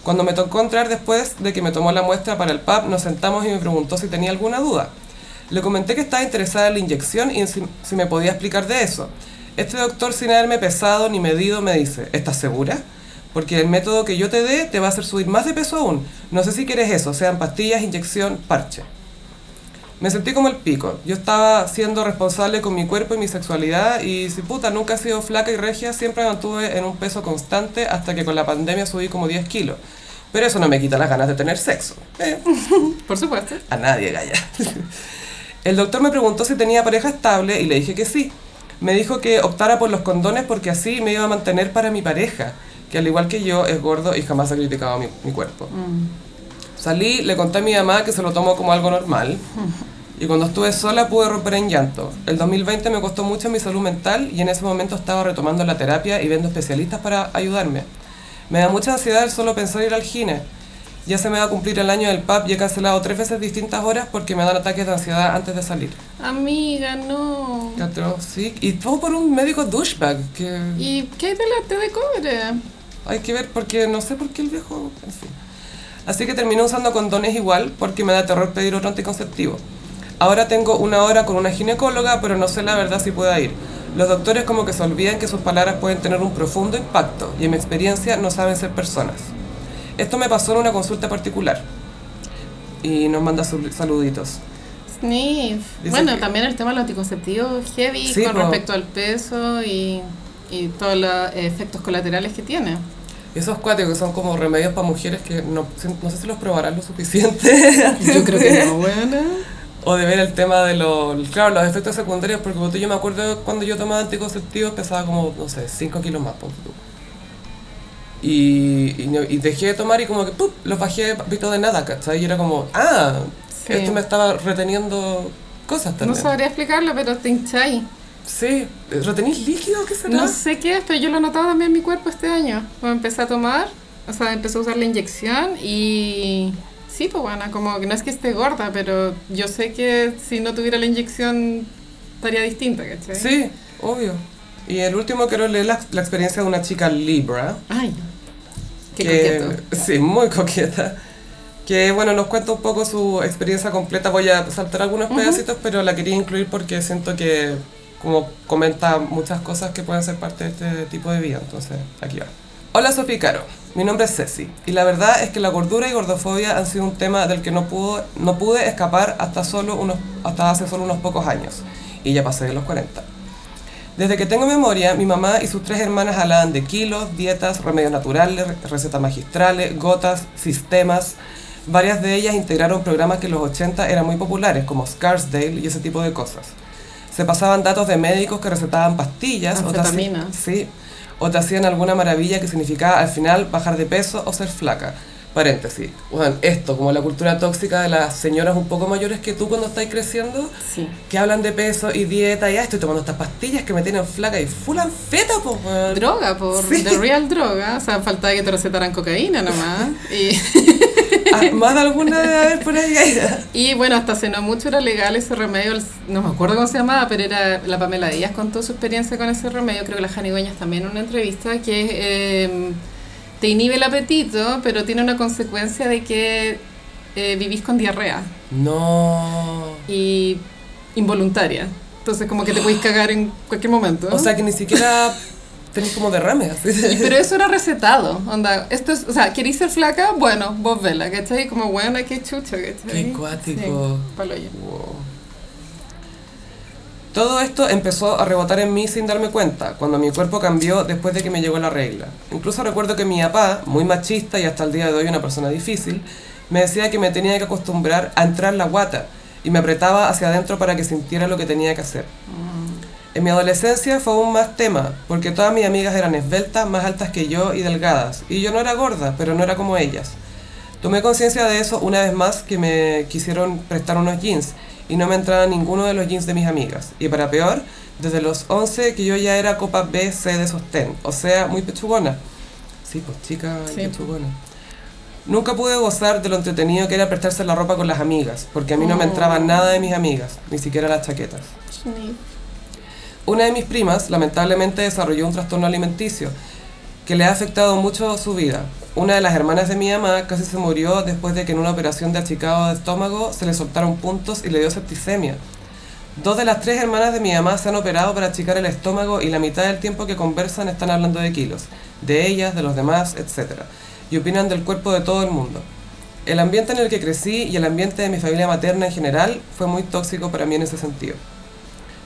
Cuando me tocó entrar después de que me tomó la muestra para el PAP, nos sentamos y me preguntó si tenía alguna duda. Le comenté que estaba interesada en la inyección y si, si me podía explicar de eso. Este doctor, sin haberme pesado ni medido, me dice, ¿estás segura? Porque el método que yo te dé te va a hacer subir más de peso aún. No sé si quieres eso, sean pastillas, inyección, parche. Me sentí como el pico. Yo estaba siendo responsable con mi cuerpo y mi sexualidad y si puta nunca he sido flaca y regia, siempre me mantuve en un peso constante hasta que con la pandemia subí como 10 kilos. Pero eso no me quita las ganas de tener sexo. Eh, [LAUGHS] Por supuesto. a nadie, Gaya. El doctor me preguntó si tenía pareja estable y le dije que sí. Me dijo que optara por los condones porque así me iba a mantener para mi pareja, que al igual que yo es gordo y jamás ha criticado mi, mi cuerpo. Mm. Salí, le conté a mi mamá que se lo tomó como algo normal. Y cuando estuve sola pude romper en llanto. El 2020 me costó mucho mi salud mental y en ese momento estaba retomando la terapia y viendo especialistas para ayudarme. Me da mucha ansiedad el solo pensar ir al gine. Ya se me va a cumplir el año del PAP y he cancelado tres veces distintas horas porque me dan ataques de ansiedad antes de salir. Amiga, no. Sí. Y todo por un médico douchebag que ¿Y qué hay de la té de cobre? hay que ver porque no sé por qué el viejo... En fin. Así que terminé usando condones igual porque me da terror pedir otro anticonceptivo. Ahora tengo una hora con una ginecóloga, pero no sé la verdad si pueda ir. Los doctores como que se olvidan que sus palabras pueden tener un profundo impacto y en mi experiencia no saben ser personas. Esto me pasó en una consulta particular. Y nos manda saluditos. Sniff. Dice Bueno, que- también el tema de los anticonceptivos heavy Sí, con po. respecto al peso y, y todos los efectos colaterales que tiene. Esos que son como remedios para mujeres que no, no sé si los probarán lo suficiente. [LAUGHS] Yo creo que no, buena. O de ver el tema de los, claro, los efectos secundarios, porque yo me acuerdo cuando yo tomaba anticonceptivos pesaba como, no sé, 5 kilos más, tú. Y, y, no- y dejé de tomar y como que ¡pup! los bajé pito de nada, ¿cachai? Y era como, ah, Sí. esto me estaba reteniendo cosas No también. sabría explicarlo, pero te hincháis. Sí, ¿retenís líquido? ¿Qué será? No sé qué es, pero yo lo he notado también en mi cuerpo este año. Cuando empecé a tomar, o sea, empecé a usar la inyección y sí, pues bueno, como que no es que esté gorda, pero yo sé que si no tuviera la inyección estaría distinta, ¿cachai? Sí, obvio. Y el último quiero leer la, la experiencia de una chica Libra. Ay, qué que, coqueto. Sí, muy coqueta. Que bueno, nos cuenta un poco su experiencia completa. Voy a saltar algunos Ujú. pedacitos, pero la quería incluir porque siento que como comenta muchas cosas que pueden ser parte de este tipo de vida. Entonces, aquí va. Hola Sofía Caro, mi nombre es Ceci y la verdad es que la gordura y gordofobia han sido un tema del que no, pude escapar hasta, hasta hace solo unos pocos años y ya pasé de los 40. Desde que tengo memoria, mi mamá y sus tres hermanas hablaban de kilos, dietas, remedios naturales, recetas magistrales, gotas, sistemas. Varias de ellas integraron programas que en los 80 eran muy populares, como Scarsdale y ese tipo de cosas. Se pasaban datos de médicos que recetaban pastillas o te, Anfetamina. sí, o te hacían alguna maravilla que significaba al final bajar de peso o ser flaca. Paréntesis. Bueno, esto, como la cultura tóxica de las señoras un poco mayores que tú cuando estáis creciendo, Sí. que hablan de peso y dieta y ah, estoy tomando estas pastillas que me tienen flaca y full anfeta, pues, weón. Droga, por Sí. the real droga. O sea, faltaba que te recetaran cocaína nomás. [LAUGHS] Y, [LAUGHS] Más de alguna debe haber por ahí. y bueno, hasta hace no mucho era legal ese remedio. No me acuerdo cómo se llamaba, pero era la Pamela Díaz contó su experiencia con ese remedio. Creo que la Jani Dueñas también en una entrevista que es, eh, te inhibe el apetito, pero tiene una consecuencia de que eh, vivís con diarrea No. y involuntaria. Entonces, como que te podéis cagar en cualquier momento. O sea que ni siquiera tenés como derrame así. [LAUGHS] Pero eso era recetado, onda, esto es, o sea, ¿queréis ser flaca? Bueno, vos vela, ¿cachai? Como, bueno, qué chucha, ¿cachai? Qué cuático. Sí. Wow. Todo esto empezó a rebotar en mí sin darme cuenta, cuando mi cuerpo cambió después de que me llegó la regla. Incluso recuerdo que mi papá, muy machista y hasta el día de hoy una persona difícil, me decía que me tenía que acostumbrar a entrar la guata y me apretaba hacia adentro para que sintiera lo que tenía que hacer. En mi adolescencia fue aún más tema, porque todas mis amigas eran esbeltas, más altas que yo y delgadas, y yo no era gorda, pero no era como ellas. Tomé conciencia de eso una vez más que me quisieron prestar unos jeans y no me entraba ninguno de los jeans de mis amigas. Y para peor, desde los 11 que yo ya era copa B, C de sostén, o sea, muy pechugona. Sí, pues chica Sí. pechugona. Nunca pude gozar de lo entretenido que era prestarse la ropa con las amigas, porque a mí no me entraba Oh. nada de mis amigas, ni siquiera las chaquetas. Una de mis primas lamentablemente desarrolló un trastorno alimenticio que le ha afectado mucho su vida. Una de las hermanas de mi mamá casi se murió después de que en una operación de achicado de estómago se le soltaron puntos y le dio septicemia. Dos de las tres hermanas de mi mamá se han operado para achicar el estómago y la mitad del tiempo que conversan están hablando de kilos, de ellas, de los demás, etc. Y opinan del cuerpo de todo el mundo. El ambiente en el que crecí y el ambiente de mi familia materna en general fue muy tóxico para mí en ese sentido.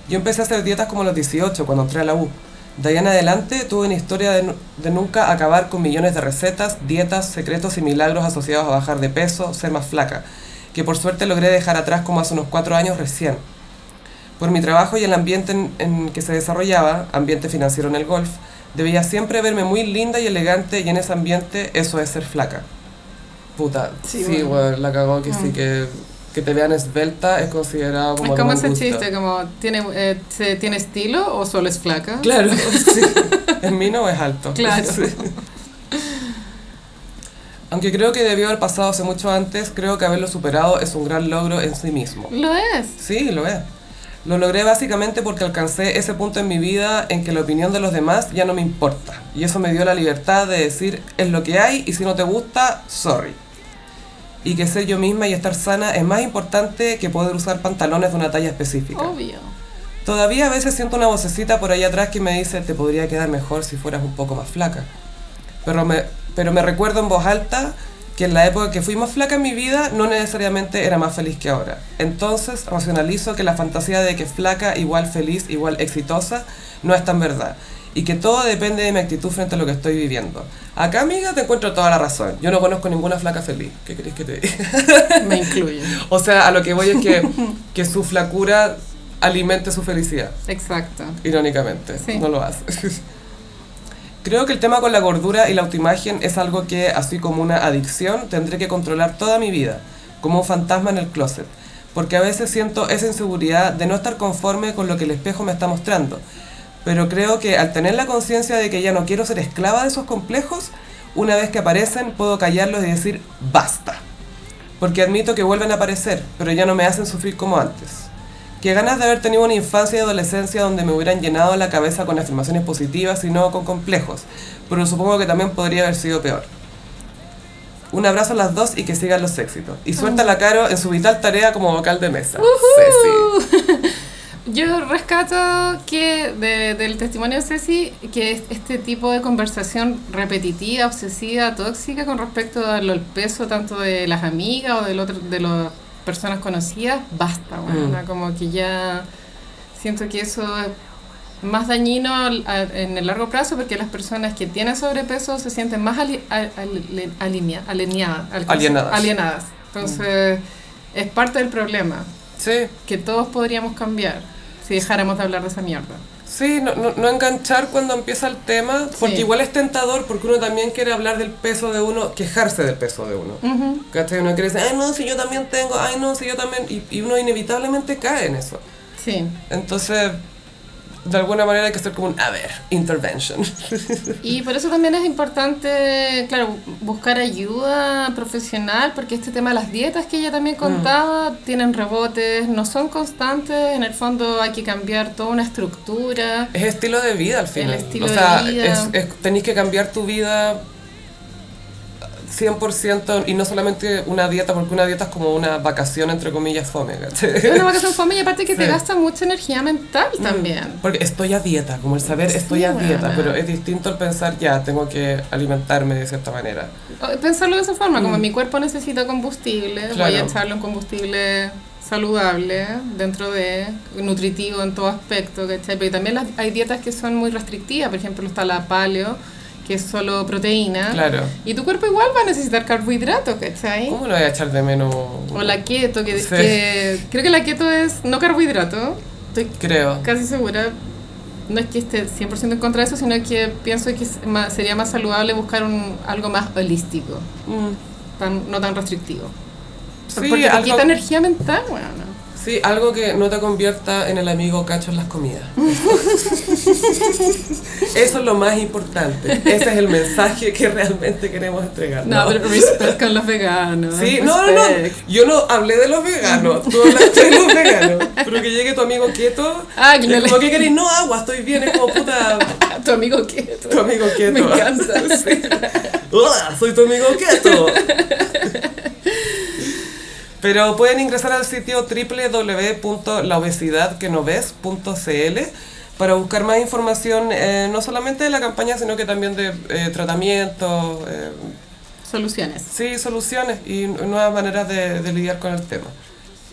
Yo empecé a hacer dietas como a los 18, cuando entré a la U. De ahí en adelante tuve una historia de, de nunca acabar con millones de recetas, dietas, secretos y milagros asociados a bajar de peso, ser más flaca, que por suerte logré dejar atrás como hace unos cuatro años recién. Por mi trabajo y el ambiente en, en que se desarrollaba, ambiente financiero en el golf, debía siempre verme muy linda y elegante y en ese ambiente eso es ser flaca. Puta, Sí, sí, bueno. la cagó que sí, Mm. que, que te vean esbelta es considerado como Es como ese gusto. chiste, como, ¿tiene, eh, ¿tiene estilo o solo es flaca? Claro, [LAUGHS] [LAUGHS] sí. En mí no es alto. Claro. Sí. Aunque creo que debió haber pasado hace mucho antes, creo que haberlo superado es un gran logro en sí mismo. Lo es. Sí, lo es. Lo logré básicamente porque alcancé ese punto en mi vida en que la opinión de los demás ya no me importa. Y eso me dio la libertad de decir, es lo que hay y si no te gusta, sorry. Y que ser yo misma y estar sana es más importante que poder usar pantalones de una talla específica. Obvio. Todavía a veces siento una vocecita por ahí atrás que me dice, te podría quedar mejor si fueras un poco más flaca. Pero me, pero me recuerdo en voz alta que en la época que fui más flaca en mi vida no necesariamente era más feliz que ahora. Entonces racionalizo que la fantasía de que flaca igual feliz, igual exitosa, no es tan verdad. Y que todo depende de mi actitud frente a lo que estoy viviendo. Acá, amiga, te encuentro toda la razón. Yo no conozco ninguna flaca feliz. ¿Qué querés que te diga? Me incluye. [LAUGHS] O sea, a lo que voy es que, que su flacura alimente su felicidad. Exacto. Irónicamente, Sí. no lo hace. Creo que el tema con la gordura y la autoimagen es algo que, así como una adicción, tendré que controlar toda mi vida, como un fantasma en el closet. Porque a veces siento esa inseguridad de no estar conforme con lo que el espejo me está mostrando. Pero creo que al tener la conciencia de que ya no quiero ser esclava de esos complejos, una vez que aparecen puedo callarlos y decir basta. Porque admito que vuelven a aparecer, pero ya no me hacen sufrir como antes. Que ganas de haber tenido una infancia y adolescencia donde me hubieran llenado la cabeza con afirmaciones positivas y no con complejos. Pero supongo que también podría haber sido peor. Un abrazo a las dos y que sigan los éxitos. Y suelta la Caro en su vital tarea como vocal de mesa. Ceci. Yo rescato que de- del testimonio de Ceci que es- este tipo de conversación repetitiva, obsesiva, tóxica con respecto al peso tanto de las amigas o del otro, de las personas conocidas, basta, bueno, Mm. como que ya siento que eso es más dañino al- en el largo plazo porque las personas que tienen sobrepeso se sienten más ali- al- al- alinea- alineadas, Alienadas. alienadas. Entonces, es parte del problema Sí, que todos podríamos cambiar si dejáramos de hablar de esa mierda. Sí, no, no, no enganchar cuando empieza el tema, porque Sí. igual es tentador, porque uno también quiere hablar del peso de uno, quejarse del peso de uno. Ujú. ¿Cachai? Uno quiere decir, ay no, si yo también tengo, ay no, si yo también, y, y uno inevitablemente cae en eso. Sí. Entonces, de alguna manera hay que hacer como un, a ver, intervention. Y por eso también es importante, claro, buscar ayuda profesional, porque este tema de las dietas que ella también contaba, tienen rebotes, no son constantes, en el fondo hay que cambiar toda una estructura. es estilo de vida al final. estilo o sea, de vida. es- es- tenéis que cambiar tu vida 100% y no solamente una dieta, porque una dieta es como una vacación, entre comillas, fome. Es una vacación fome y aparte que te gasta mucha energía mental también. Porque estoy a dieta, como el saber estoy a dieta, pero es distinto el pensar ya, tengo que alimentarme de cierta manera. Pensarlo de esa forma, como mi cuerpo necesita combustible, voy a echarle un combustible saludable dentro de nutritivo en todo aspecto, ¿cachai? Pero también las- hay dietas que son muy restrictivas, por ejemplo está la paleo, que es solo proteína, Claro. y tu cuerpo igual va a necesitar carbohidratos, ¿cachai? ¿Cómo no voy a echar de menos? O la keto, que, Sí. que- creo que la keto es no carbohidrato, estoy Creo. casi segura. No es que esté 100% en contra de eso, sino que pienso que más- sería más saludable buscar un, algo más holístico Mm. tan, no tan restrictivo. Sí, Porque te algo- quita energía mental, bueno. Sí, algo que no te convierta en el amigo cacho en las comidas. [LAUGHS] Eso es lo más importante. Ese es el mensaje que realmente queremos entregar. No, pero respect con los veganos. Sí, no, no, no. Yo no hablé de los veganos. Tú hablaste de los [LAUGHS] veganos. Pero que llegue tu amigo quieto. Ah, que es no le- como que querés, no agua, estoy bien. Es como puta. [LAUGHS] Tu amigo quieto. Tu amigo quieto. Me encanta. Sí. Soy tu amigo quieto. Pero pueden ingresar al sitio www.laobesidadquenoves.cl para buscar más información, eh, no solamente de la campaña, sino que también de eh, tratamientos, eh, Soluciones. sí, soluciones y nu- nuevas maneras de, de lidiar con el tema.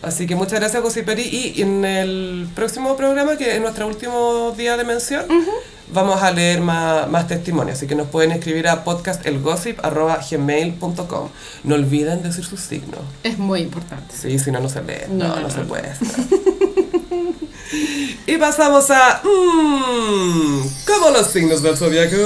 Así que muchas gracias, Gossiperi. Y en el próximo programa, que es nuestro último día de mención, vamos a leer más, más testimonios. Así que nos pueden escribir a podcastelgossip.gmail.com. No olviden decir sus signos. Es muy importante. Sí, si no, no se lee. No, No, no, no, se puede. y pasamos a... Mmm, como los signos del zodiaco.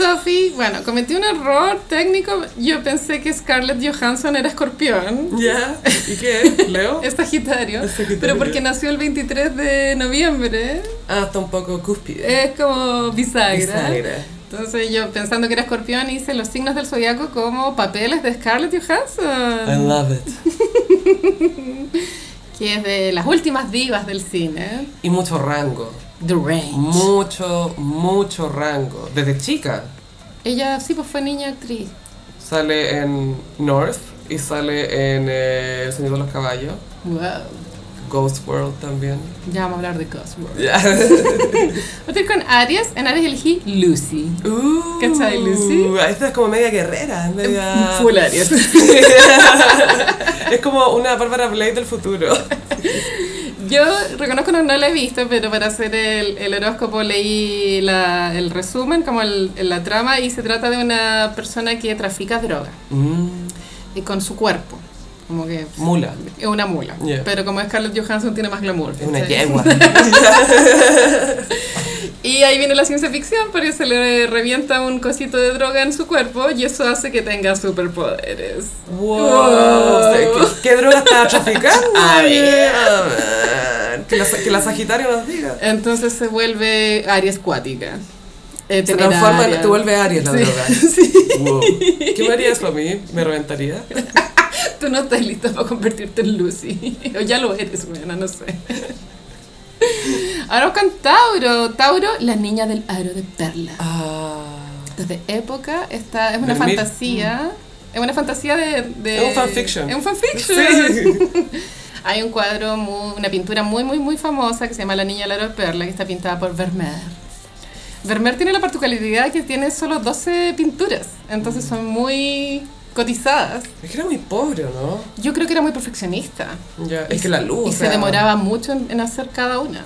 Sophie, bueno, cometí un error técnico. Yo pensé que Scarlett Johansson era escorpión. ¿Ya? [LAUGHS] ¿Y qué? ¿Leo? Es Sagitario, Es Sagitario. pero porque nació el 23 de noviembre, Ah, está un poco cúspide. es como bisagra. Bisagra. Entonces yo pensando que era escorpión hice los signos del zodiaco como papeles de Scarlett I Johansson, love it. [LAUGHS] que es de las últimas divas del cine. Y mucho rango. The Range. Mucho, mucho rango. Desde chica. Ella sí, pues fue niña actriz. Sale en North y sale en eh, El sonido de los caballos. Wow. Ghost World también. Ya vamos a hablar de Cosworth. Ya. Voy a ir con Aries. En Aries elegí Lucy. Uh, ¿Cachai, Lucy? Esta es como media guerrera. Media... Full Aries. [LAUGHS] es como una Bárbara Blade del futuro. [LAUGHS] Yo reconozco que no la he visto, pero para hacer el, el horóscopo leí la- el resumen, como el, la trama, y se trata de una persona que trafica droga Mm, y con su cuerpo. Como que mula. es una mula. Yeah. Pero como Scarlett Johansson tiene más glamour. Es una yegua. [LAUGHS] Y ahí viene la ciencia ficción, porque se le revienta un cosito de droga en su cuerpo y eso hace que tenga superpoderes. Wow. ¿Qué, qué droga estaba traficando? [LAUGHS] A ver. Que la, que la Sagitario nos diga. Entonces se vuelve Aries cuática. Eh, Se transforma. Te vuelve Aries la Sí, droga. [LAUGHS] sí. Wow. ¿Qué me haría eso a mí? ¿Me reventaría? Tú no estás lista para convertirte en Lucy. [LAUGHS] O ya lo eres, buena, no sé. Ahora con Tauro. Tauro, la niña del aro de perla. Ah. Desde época, esta es una fantasía. Es una fantasía de, de- Es un fanfiction. Es un fanfiction. Sí. [LAUGHS] Hay un cuadro, muy- una pintura muy, muy, muy famosa que se llama La Niña del Aro de Perla, que está pintada por Vermeer. Vermeer tiene la particularidad que tiene solo 12 pinturas, entonces son muy cotizadas. Es que era muy pobre, ¿no? Yo creo que era muy perfeccionista. Ya, Y es que la luz. Y o se demoraba mucho en, en hacer cada una.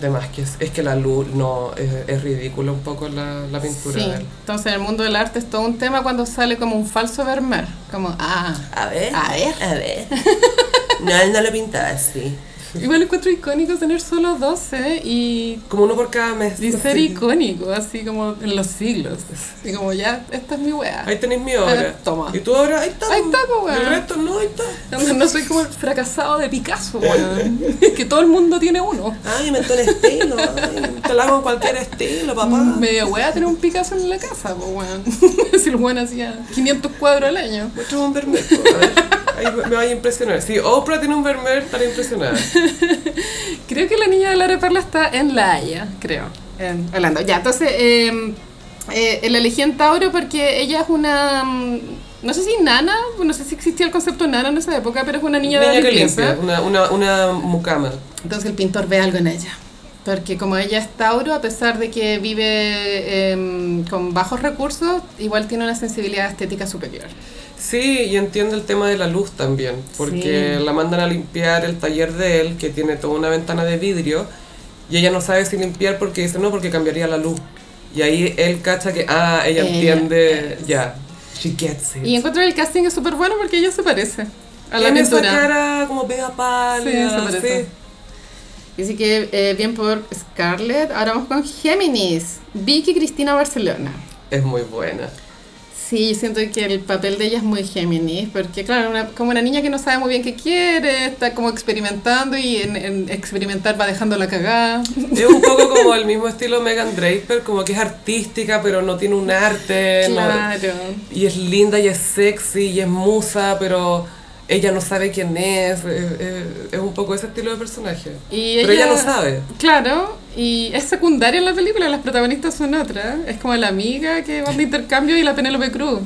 De más que es, es que la luz, no, es, es ridícula un poco la, la pintura Sí. de él. Entonces en el mundo del arte es todo un tema cuando sale como un falso Vermeer. Como, ah, A ver, A ver. a ver. [LAUGHS] No, él no lo pintaba así. [LAUGHS] igual encuentro icónico tener solo 12 y Como uno por cada mes. Y ser Sí. icónico, así como en los siglos. Y como ya, esta es mi weá. Ahí tenés mi obra. Eh, toma. Y tu obra, ahí está. Ahí está, Y El resto no, ahí está. No, no soy como el fracasado de Picasso, weón. que todo el mundo tiene uno. Ay, inventó el estilo. ay, te lo hago en cualquier estilo, papá. Media weá tener un Picasso en la casa, pues weón. [LAUGHS] si el weón hacía 500 cuadros al año. Muéstrame un a ver. Ahí me vaya a impresionar. Si Oprah tiene un Vermeer, estaré impresionada. [LAUGHS] Creo que la niña de la de Perla está en La Haya, creo. En Holanda. Ya, entonces, eh, eh, la elegí en Tauro porque ella es una. mm, No sé si nana, no sé si existía el concepto nana en esa época, pero es una niña, de Niña la que limpieza. limpia, una, una, una mucama. Entonces el pintor ve algo en ella. Porque como ella es Tauro, a pesar de que vive em, con bajos recursos, igual tiene una sensibilidad estética superior. Sí, y entiende el tema de la luz también, porque Sí. la mandan a limpiar el taller de él, que tiene toda una ventana de vidrio, y ella no sabe si limpiar porque dice no, porque cambiaría la luz. Y ahí él cacha que, ah, ella Ella entiende, ya, she gets it. Y encuentro que el casting es súper bueno porque ella se parece a la Tiene esa cara como pega pálida, Sí, se parece. Así que eh, bien por Scarlett. Ahora vamos con Géminis. Vicky Cristina Barcelona. Es muy buena. Sí, yo siento que el papel de ella es muy Géminis, porque claro, una- como una niña que no sabe muy bien qué quiere, está como experimentando y en, en experimentar va dejando la cagada. [LAUGHS] Es un poco como el mismo estilo Megan Draper, como que es artística, pero no tiene un arte. no- Claro. y es linda y es sexy y es musa, pero ella no sabe quién es. Es, es- es un poco ese estilo de personaje. Y Pero ella no sabe. Claro, y es secundaria en la película, las protagonistas son otras. Es como la amiga que va de intercambio y la Penélope Cruz.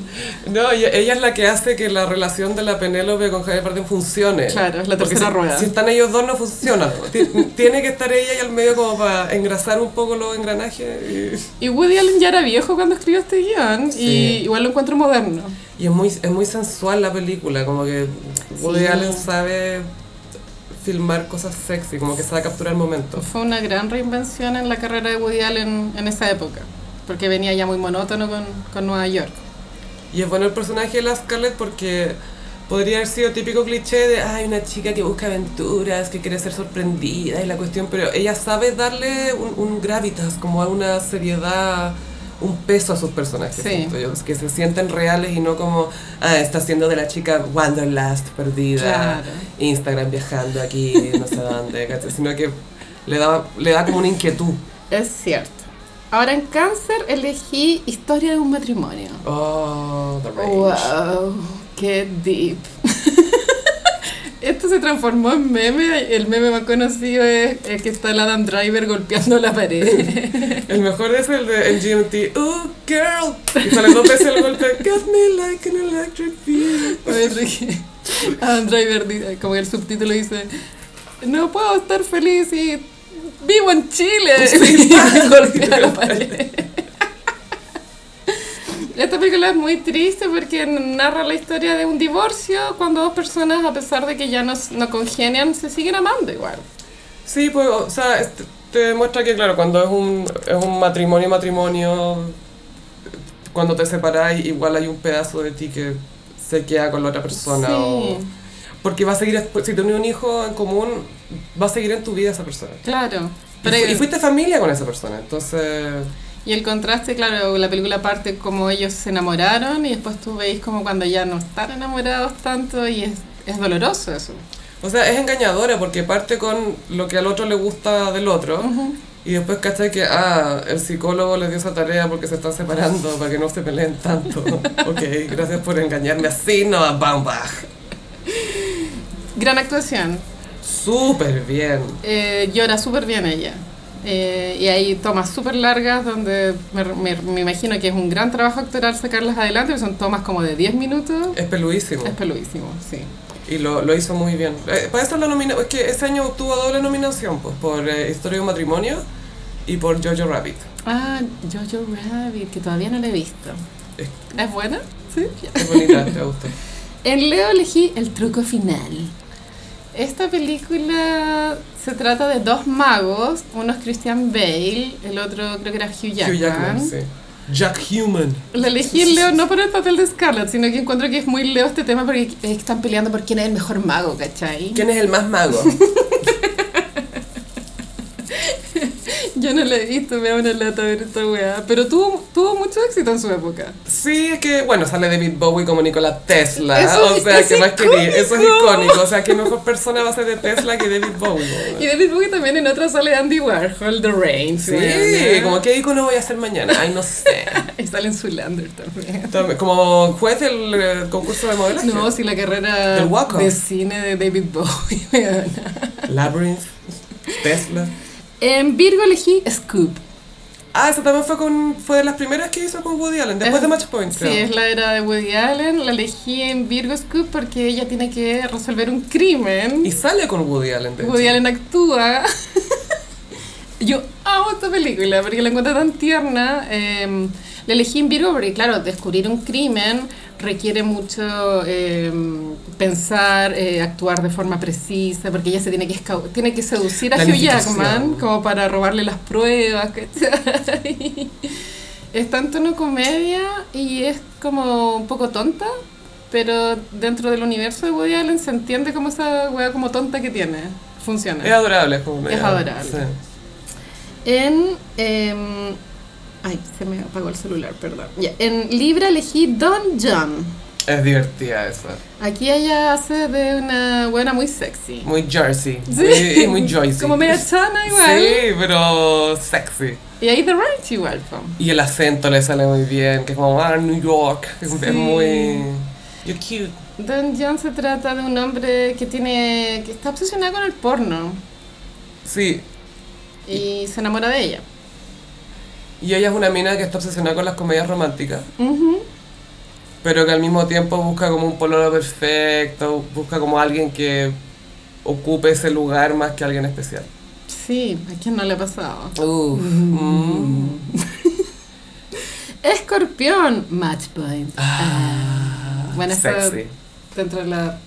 No, ella, ella es la que hace que la relación de la Penélope con Javier Bardem funcione. Claro, es la Porque tercera si, rueda. Si están ellos dos no funciona. Ti- Tiene que estar ella y al medio como para engrasar un poco los engranajes. Y Woody Allen ya era viejo cuando escribió este guion, Sí. y igual lo encuentro moderno. Y, y es, muy, es muy sensual la película, como que Woody Sí. Allen sabe filmar cosas sexy, como que sabe capturar el momento. Fue una gran reinvención en la carrera de Woody Allen en esa época, porque venía ya muy monótono con, con Nueva York. Y es bueno el personaje de la Scarlett porque podría haber sido típico cliché de, ay, una chica que busca aventuras, que quiere ser sorprendida y la cuestión, pero ella sabe darle un, un gravitas, como a una seriedad, un peso a sus personajes, Sí. que se sienten reales y no como, ah, está siendo de la chica Wanderlust perdida, Claro. Instagram viajando aquí, no sé dónde, [LAUGHS] sino que le da, le da como una inquietud. Es cierto. Ahora en cáncer elegí Historia de un matrimonio. Oh, the range. Wow, qué deep. Esto se transformó en meme. El meme más conocido es el que está el Adam Driver golpeando la pared. [LAUGHS] El mejor es el de en GMT, oh girl, y sale dos veces el golpe, got me like an electric feel. Adam Driver, dice- como el subtítulo dice, no puedo estar feliz y vivo en Chile. [LAUGHS] Y golpea la pared. Esta película es muy triste porque narra la historia de un divorcio cuando dos personas, a pesar de que ya no, no congenian, se siguen amando igual. Sí, pues, o sea, este- te demuestra que, claro, cuando es un, es un matrimonio, matrimonio, cuando te separas, igual hay un pedazo de ti que se queda con la otra persona. o- Sí, porque va a seguir, si tienes un hijo en común, va a seguir en tu vida esa persona. claro. Y, Pero, fu- y fuiste familia con esa persona, entonces... y el contraste, claro, la película parte como ellos se enamoraron y después tú veis como cuando ya no están enamorados tanto y es, es doloroso eso. O sea, es engañadora porque parte con lo que al otro le gusta del otro y después cachai que, ah, el psicólogo les dio esa tarea porque se están separando para que no se peleen tanto. [LAUGHS] ok, gracias por engañarme así, no, bam, bam. Gran actuación. Súper bien. Eh, llora súper bien ella. Eh, y hay tomas súper largas donde me, me- me imagino que es un gran trabajo actoral sacarlas adelante, porque son tomas como de 10 minutos. Es peluísimo. Es peluísimo, sí. Y lo, lo hizo muy bien. Eh, para eso la nomina es que ese año obtuvo doble nominación, pues, por eh, Historia de un matrimonio y por Jojo Rabbit. Ah, Jojo Rabbit, que todavía no la he visto. Es, ¿Es buena? Sí. es bonita, te gusta. [LAUGHS] En Leo elegí El truco final. Esta película se trata de dos magos, uno es Christian Bale, el otro creo que era Hugh Jackman. Hugh Jackman, sí. Jack Human. La elegí Leo no por el papel de Scarlett, sino que encuentro que es muy Leo este tema porque están peleando por quién es el mejor mago, ¿cachai? ¿Quién es el más mago? [LAUGHS] Yo no la he visto, me da una lata ver esta weá, pero tuvo, tuvo mucho éxito en su época. Sí, es que, bueno, sale David Bowie como Nikola Tesla. Eso o sea, ¿qué más quería? Eso es icónico. O sea, ¿qué mejor persona va a ser de Tesla que David Bowie? Y David Bowie también en otra sale Andy Warhol, The Rain. Sí, como qué icono voy a hacer mañana. Ay, no sé. [LAUGHS] Y sale en Zoolander también. También, Como juez del eh, concurso de modelaje. No, si la carrera de cine de David Bowie. [LAUGHS] Labyrinth, Tesla. En Virgo elegí Scoop. Ah, esa también fue con fue de las primeras que hizo con Woody Allen, después Es- de Match Point, Sí, creo. es la era de Woody Allen. La elegí en Virgo Scoop porque ella tiene que resolver un crimen. Y sale con Woody Allen, de Woody hecho. Allen actúa. [LAUGHS] Yo amo esta película porque la encuentro tan tierna. Eh, la elegí en Virgo porque, claro, descubrir un crimen requiere mucho eh, pensar, eh, actuar de forma precisa, porque ella se tiene que, tiene que seducir a Hugh. Jackman como para robarle las pruebas. ¿cachai? [LAUGHS] Es tanto una comedia y es como un poco tonta, pero dentro del universo de Woody Allen se entiende como esa wea como tonta que tiene. Funciona. Es adorable, es como Es adorable. sí. En. em, ay, se me apagó el celular, perdón. Ya, En Libra elegí Don John. Es divertida esa. Aquí ella hace de una buena muy sexy. Muy Jersey. Sí. Muy, y muy [LAUGHS] Joycey. Como media chana igual. Sí, pero sexy. Y ahí The Right igual. Y el acento le sale muy bien, que es como, ah, New York. Es, Sí. muy... You're cute. Don John se trata de un hombre que tiene. que está obsesionado con el porno. Sí, Y se enamora de ella. Y ella es una mina que está obsesionada con las comedias románticas, pero que al mismo tiempo busca como un pololo perfecto, busca como alguien que ocupe ese lugar más que alguien especial. Sí, ¿a quién no le ha pasado? Uf. mm. [LAUGHS] Escorpión, Match Point. Ah, Bueno, eso- sexy. dentro de la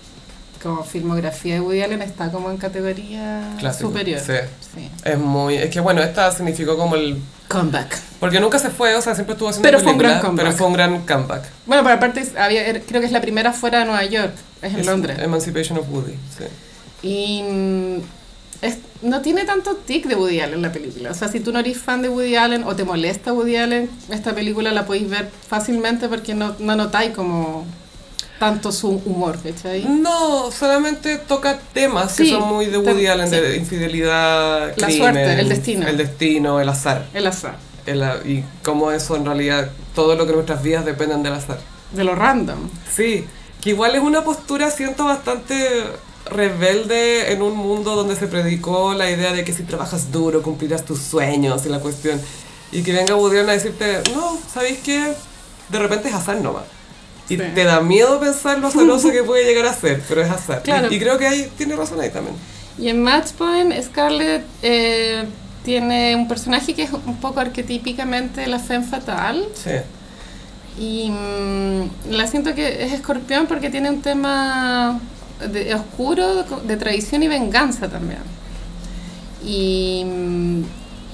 como filmografía de Woody Allen está como en categoría Clásico, superior. sí. Sí. Es muy... Es que bueno, esta significó como el... Comeback. Porque nunca se fue, o sea, siempre estuvo haciendo Pero fue un gran comeback. Pero fue un gran comeback. Bueno, pero aparte había, er- creo que es la primera fuera de Nueva York, es en Es Londres. Emancipation of Woody, sí. Y mm, es- no tiene tanto tic de Woody Allen la película. O sea, si tú no eres fan de Woody Allen o te molesta Woody Allen, esta película la podéis ver fácilmente porque no, no notáis como tanto su humor, ¿cachai? No, solamente toca temas Sí, que son muy de Woody Allen, sí. de infidelidad, La crimen, suerte, el destino. El destino, el azar. El azar, El y cómo eso en realidad, todo lo que nuestras vidas dependen del azar. de lo random. Sí, que igual es una postura, siento, bastante rebelde en un mundo donde se predicó la idea de que si trabajas duro cumplirás tus sueños y la cuestión. Y que venga Woody Allen a decirte, no, ¿sabéis qué? De repente es azar nomás. Y Sí. te da miedo pensar lo azaroso que puede llegar a ser, pero es azar. Y- Claro. Y, creo que ahí tiene razón ahí también. Y en Matchpoint, Scarlett eh, tiene un personaje que es un poco arquetípicamente la femme fatal. Sí. Y mm, la siento que es escorpión porque tiene un tema de- oscuro de traición y venganza también. Y mm,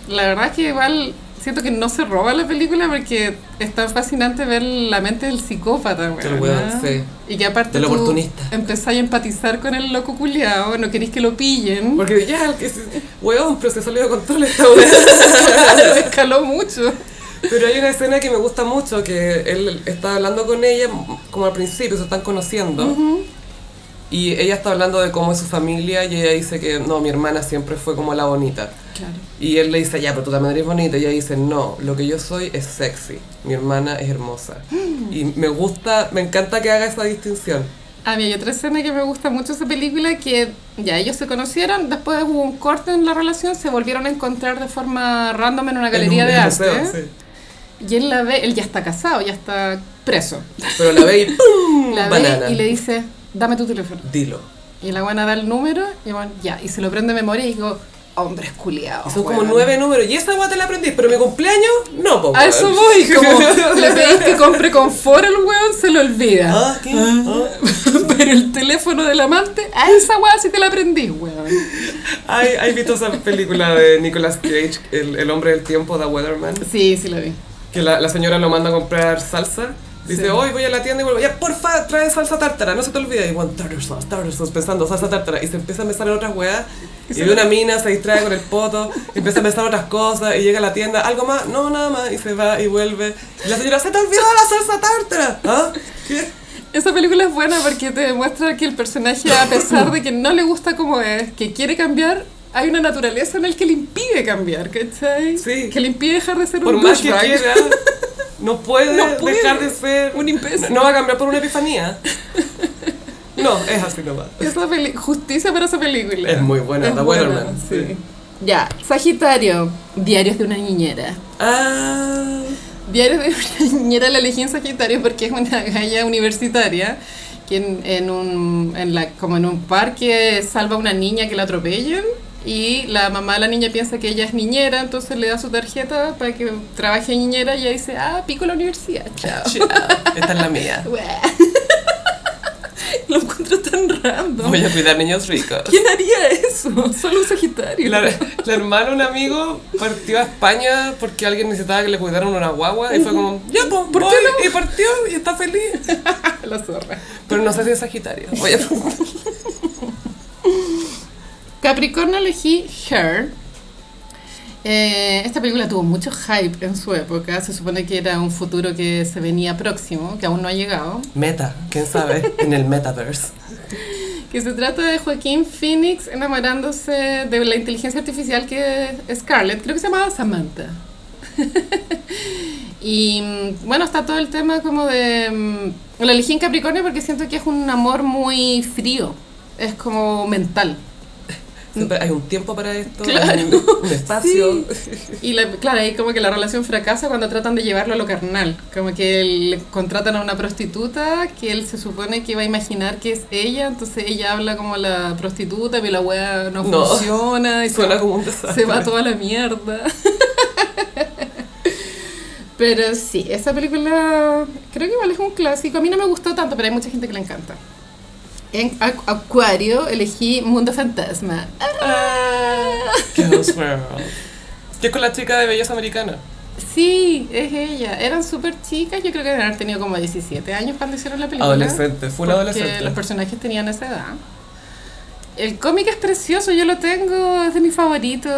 la verdad es que igual siento que no se roba la película porque es tan fascinante ver la mente del psicópata, weón, weón, ¿no? sí. Y que aparte Del oportunista. empezáis a empatizar con el loco culiao, no queréis que lo pillen. Porque ya, el que se- weón, pero se salió de control esta. Me [LAUGHS] escaló mucho. Pero hay una escena que me gusta mucho, que él está hablando con ella, como al principio, se están conociendo. Y ella está hablando de cómo es su familia y ella dice que no, mi hermana siempre fue como la bonita. Claro. Y él le dice, ya, pero tú también eres bonita. Y ella dice, no, lo que yo soy es sexy. Mi hermana es hermosa. Y me gusta, me encanta que haga esa distinción. A mí hay otra escena que me gusta mucho esa película que ya ellos se conocieron, después hubo un corte en la relación, se volvieron a encontrar de forma random en una galería En un de museo, arte. sí. Y él la ve, él ya está casado, ya está preso. Pero la ve y [LAUGHS] ¡pum! La Banana. ve y le dice, dame tu teléfono. Dilo. Y la buena da el número y bueno, ya, y se lo prende de memoria y digo, hombres culiados. Son como weón". nueve números. Y esa guata te la aprendí, pero mi cumpleaños, no, po. A eso voy, como [LAUGHS] le pedís que compre confort al weón, se lo olvida. Ah, ¿qué? Ah. [LAUGHS] Pero el teléfono del amante, a esa weá sí te la aprendí, weón. Ay, ¿Has visto esa película de Nicolas Cage, el, el hombre del tiempo, The Weatherman? Sí, sí lo vi. Que la, la señora lo manda a comprar salsa. Dice, Sí. hoy voy a la tienda y vuelvo. Ya, porfa, trae salsa tártara, no se te olvide. Y bueno, tartar sauce, tartar sauce, pensando, salsa tártara. Y se empieza a pensar en otras weas. Y ve una mina, se distrae con el poto, empieza a pensar en otras cosas. Y llega a la tienda, ¿algo más? No, nada más. Y se va y vuelve. Y la señora, se te olvidó la salsa tártara. ¿Ah? ¿Qué? Esa película es buena porque te demuestra que el personaje, a pesar de que no le gusta como es, que quiere cambiar, hay una naturaleza en el que le impide cambiar, ¿cachai? Sí. Que le impide dejar de ser Por un más que quiera, [LAUGHS] no puede, No puede. dejar de ser Un imbécil. No va a cambiar por una epifanía. No, es así nomás. Esa peli- justicia para esa película. Es muy buena, The Weatherman, sí. sí. Ya, Sagitario, Diarios de una niñera. Ah, Diarios de una niñera la elegí en Sagitario porque es una galla universitaria que en, en un, en la, como en un parque salva a una niña que la atropellan y la mamá de la niña piensa que ella es niñera, entonces le da su tarjeta para que trabaje niñera y ella dice, ah, pico la universidad, [LAUGHS] chao. chao, esta es la mía. [LAUGHS] [LAUGHS] Lo encuentro tan random. Voy a cuidar niños ricos. ¿Quién haría eso? Solo un Sagitario. La, la hermana un amigo partió a España porque alguien necesitaba que le cuidaran una guagua y fue como, ya, pues, ¿Por voy", qué no? Y partió y está feliz. la zorra. Pero no sé si es Sagitario. Voy a Capricornio elegí Her. Eh, esta película tuvo mucho hype en su época. Se supone que era un futuro que se venía próximo, que aún no ha llegado. Meta, quién sabe, en el metaverse. [LAUGHS] Que se trata de Joaquín Phoenix enamorándose de la inteligencia artificial que es Scarlett. Creo que se llamaba Samantha. [LAUGHS] y mm, bueno, está todo el tema como de... mm, Lo elegí en Capricornio porque siento que es un amor muy frío. Es como mental. Siempre hay un tiempo para esto, Claro. hay un, un espacio. [LAUGHS] Y la- claro, ahí como que la relación fracasa cuando tratan de llevarlo a lo carnal. Como que le contratan a una prostituta que él se supone que va a imaginar que es ella, entonces ella habla como la prostituta, pero la weá no, No. funciona y Suena se, como un desastre. se va toda la mierda. [LAUGHS] Pero sí, esa película creo que igual es un clásico. A mí no me gustó tanto, pero hay mucha gente que le encanta. En Acu- Acuario elegí Mundo Fantasma. Ah, Ghost World. Que es con la chica de Belleza Americana. Sí, es ella. Eran súper chicas, yo creo que deben haber tenido como 17 años cuando hicieron la película. Adolescente, full porque adolescente. los personajes tenían esa edad. El cómic es precioso, yo lo tengo, es de mi favorito.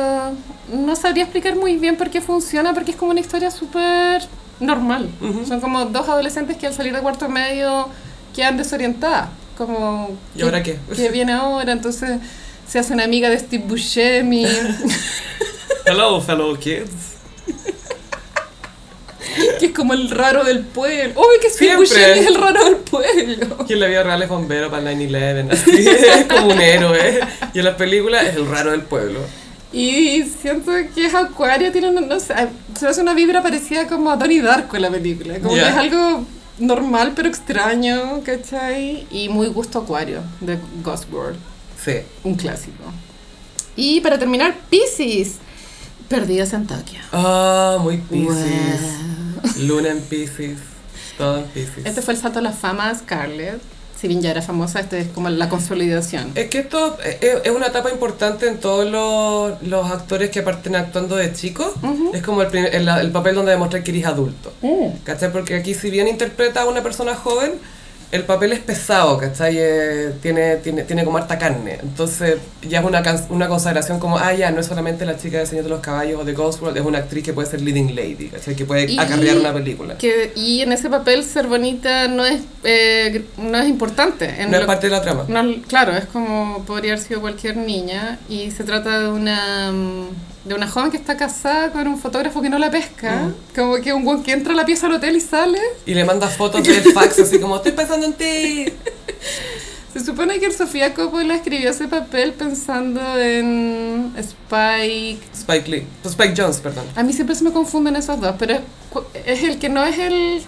No sabría explicar muy bien por qué funciona, porque es como una historia súper normal. Son como dos adolescentes que al salir de cuarto medio quedan desorientadas. Como, ¿Y ahora qué? ¿Qué viene ahora? Entonces se hace una amiga de Steve Buscemi. [LAUGHS] [LAUGHS] Hello, fellow kids. que es como el raro del pueblo. ¡Uy, que Steve. Buscemi es el raro del pueblo! Que en la vida real es bombero para el 9-11, así, [LAUGHS] es como un héroe. Y en las películas es el raro del pueblo. Y siento que es Acuario, tiene una, no sé, se hace una vibra parecida como a Donnie Darko en la película. Como Ya. que es algo normal pero extraño, ¿cachai? Y muy gusto Acuario, de Ghost World, Sí. un clásico. Y para terminar, Pisces, Perdidas en Tokio. Ah, muy Pisces. Wow. Luna en Pisces. Todo en Pisces. Este fue el salto a la fama de Scarlett. Si bien ya era famosa, este es como la consolidación. Es que esto es, es una etapa importante en todos los, los actores que parten actuando de chicos. Es como el, primer- el, el papel donde demostrar que eres adulto. ¿Cachai? Porque aquí si bien interpreta a una persona joven, el papel es pesado, ¿cachai? Eh, tiene, tiene, tiene como harta carne. Entonces ya es una, can- una consagración como, ah, ya, no es solamente la chica de Señor de los Caballos o de Ghost World, es una actriz que puede ser leading lady, ¿cachai? Que puede Y- acarrear una película. Que, y en ese papel ser bonita no es, eh, no es importante. En No es parte de la trama. no, claro, es como podría haber sido cualquier niña y se trata de una mm, de una joven que está casada con un fotógrafo que no la pesca, como que un que entra a la pieza del hotel y sale. Y le manda fotos del fax así como, estoy pensando en ti. [LAUGHS] Se supone que Sofía Coppola escribió ese papel pensando en Spike. Spike Lee. Spike Jones, perdón. A mí siempre se me confunden esos dos, pero es, el que no es el.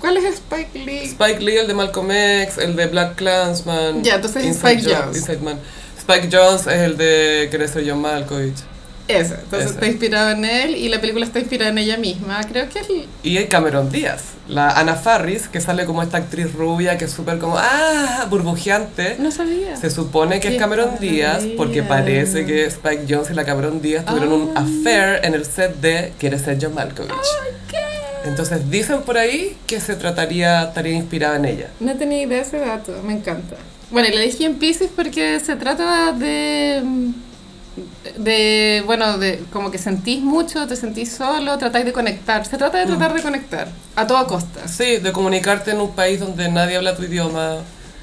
¿Cuál es Spike Lee? Spike Lee, el de Malcolm X, el de Black Clansman. Ya, entonces es Inside Spike Jo- Jones. Man. Spike Jones es el de Querer ser John Malkovich. Ese. Entonces está inspirado en él y la película está inspirada en ella misma. Creo que es. Y hay Cameron Díaz, la Ana Farris, que sale como esta actriz rubia que es súper como, ah, burbujeante. No sabía. Se supone que es Qué Cameron Cameron Díaz porque parece que Spike Jones y la Cameron Díaz tuvieron un affair en el set de Quiere ser John Malkovich. Entonces dicen por ahí que se trataría, estaría inspirada en ella. No tenía idea de ese dato, me encanta. Bueno, y le dije en Pisces porque se trata de. De. bueno, de como que sentís mucho, te sentís solo, tratáis de conectar. Se trata de tratar de conectar, a toda costa. Sí, de comunicarte en un país donde nadie habla tu idioma.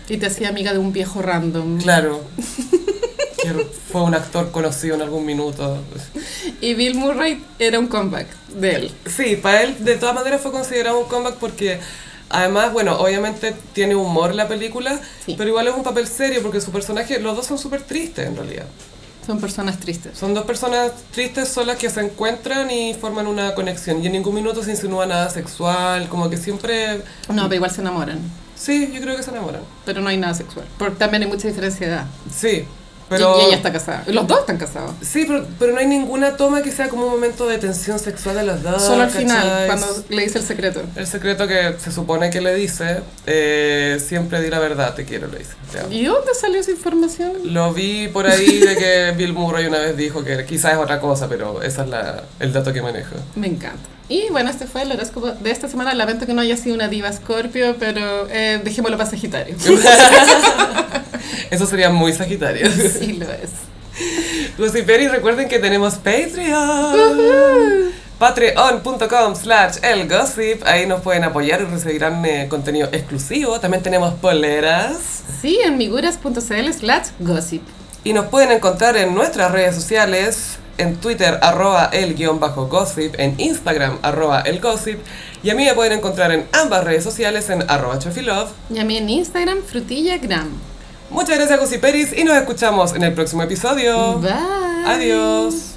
Y te hacía amiga de un viejo random. Claro. [LAUGHS] que fue un actor conocido en algún minuto. Y Bill Murray era un comeback de él. Sí, para él de todas maneras fue considerado un comeback porque además, bueno, obviamente tiene humor la película, Sí. pero igual es un papel serio porque su personaje, los dos son súper tristes en realidad. Son personas tristes. Son dos personas tristes solas que se encuentran y forman una conexión y en ningún minuto se insinúa nada sexual, como que siempre... No, pero igual se enamoran. Sí, yo creo que se enamoran. Pero no hay nada sexual. Porque también hay mucha diferencia de edad. Sí, pero... Y, ella está casada. Los dos están casados. Sí, pero, pero no hay ninguna toma que sea como un momento de tensión sexual de los dos. Solo al final, ¿cachai? cuando le dice el secreto. El secreto que se supone que le dice, eh, siempre di la verdad, te quiero, le dice. ¿Y dónde salió esa información? Lo vi por ahí de que [LAUGHS] Bill Murray una vez dijo que quizás es otra cosa, pero ese es la, el dato que manejo. Me encanta. Y bueno, este fue el horóscopo de esta semana. Lamento que no haya sido una diva Scorpio, pero eh, dejémoslo para Sagitario. [LAUGHS] [LAUGHS] [LAUGHS] Eso sería muy sagitario. sí lo es. [LAUGHS] Luciperi, recuerden que tenemos Patreon. Patreon.com slash elgossip. Ahí nos pueden apoyar y recibirán eh, contenido exclusivo. También tenemos poleras. Sí, en miguras.cl slash gossip. Y nos pueden encontrar en nuestras redes sociales, en Twitter, arroba el guion bajo gossip, en Instagram, arroba el gossip, y a mí me pueden encontrar en ambas redes sociales en arroba chofilove. Y a mí en Instagram, frutillagram. Muchas gracias, Gossiperis, y nos escuchamos en el próximo episodio. Bye. Adiós.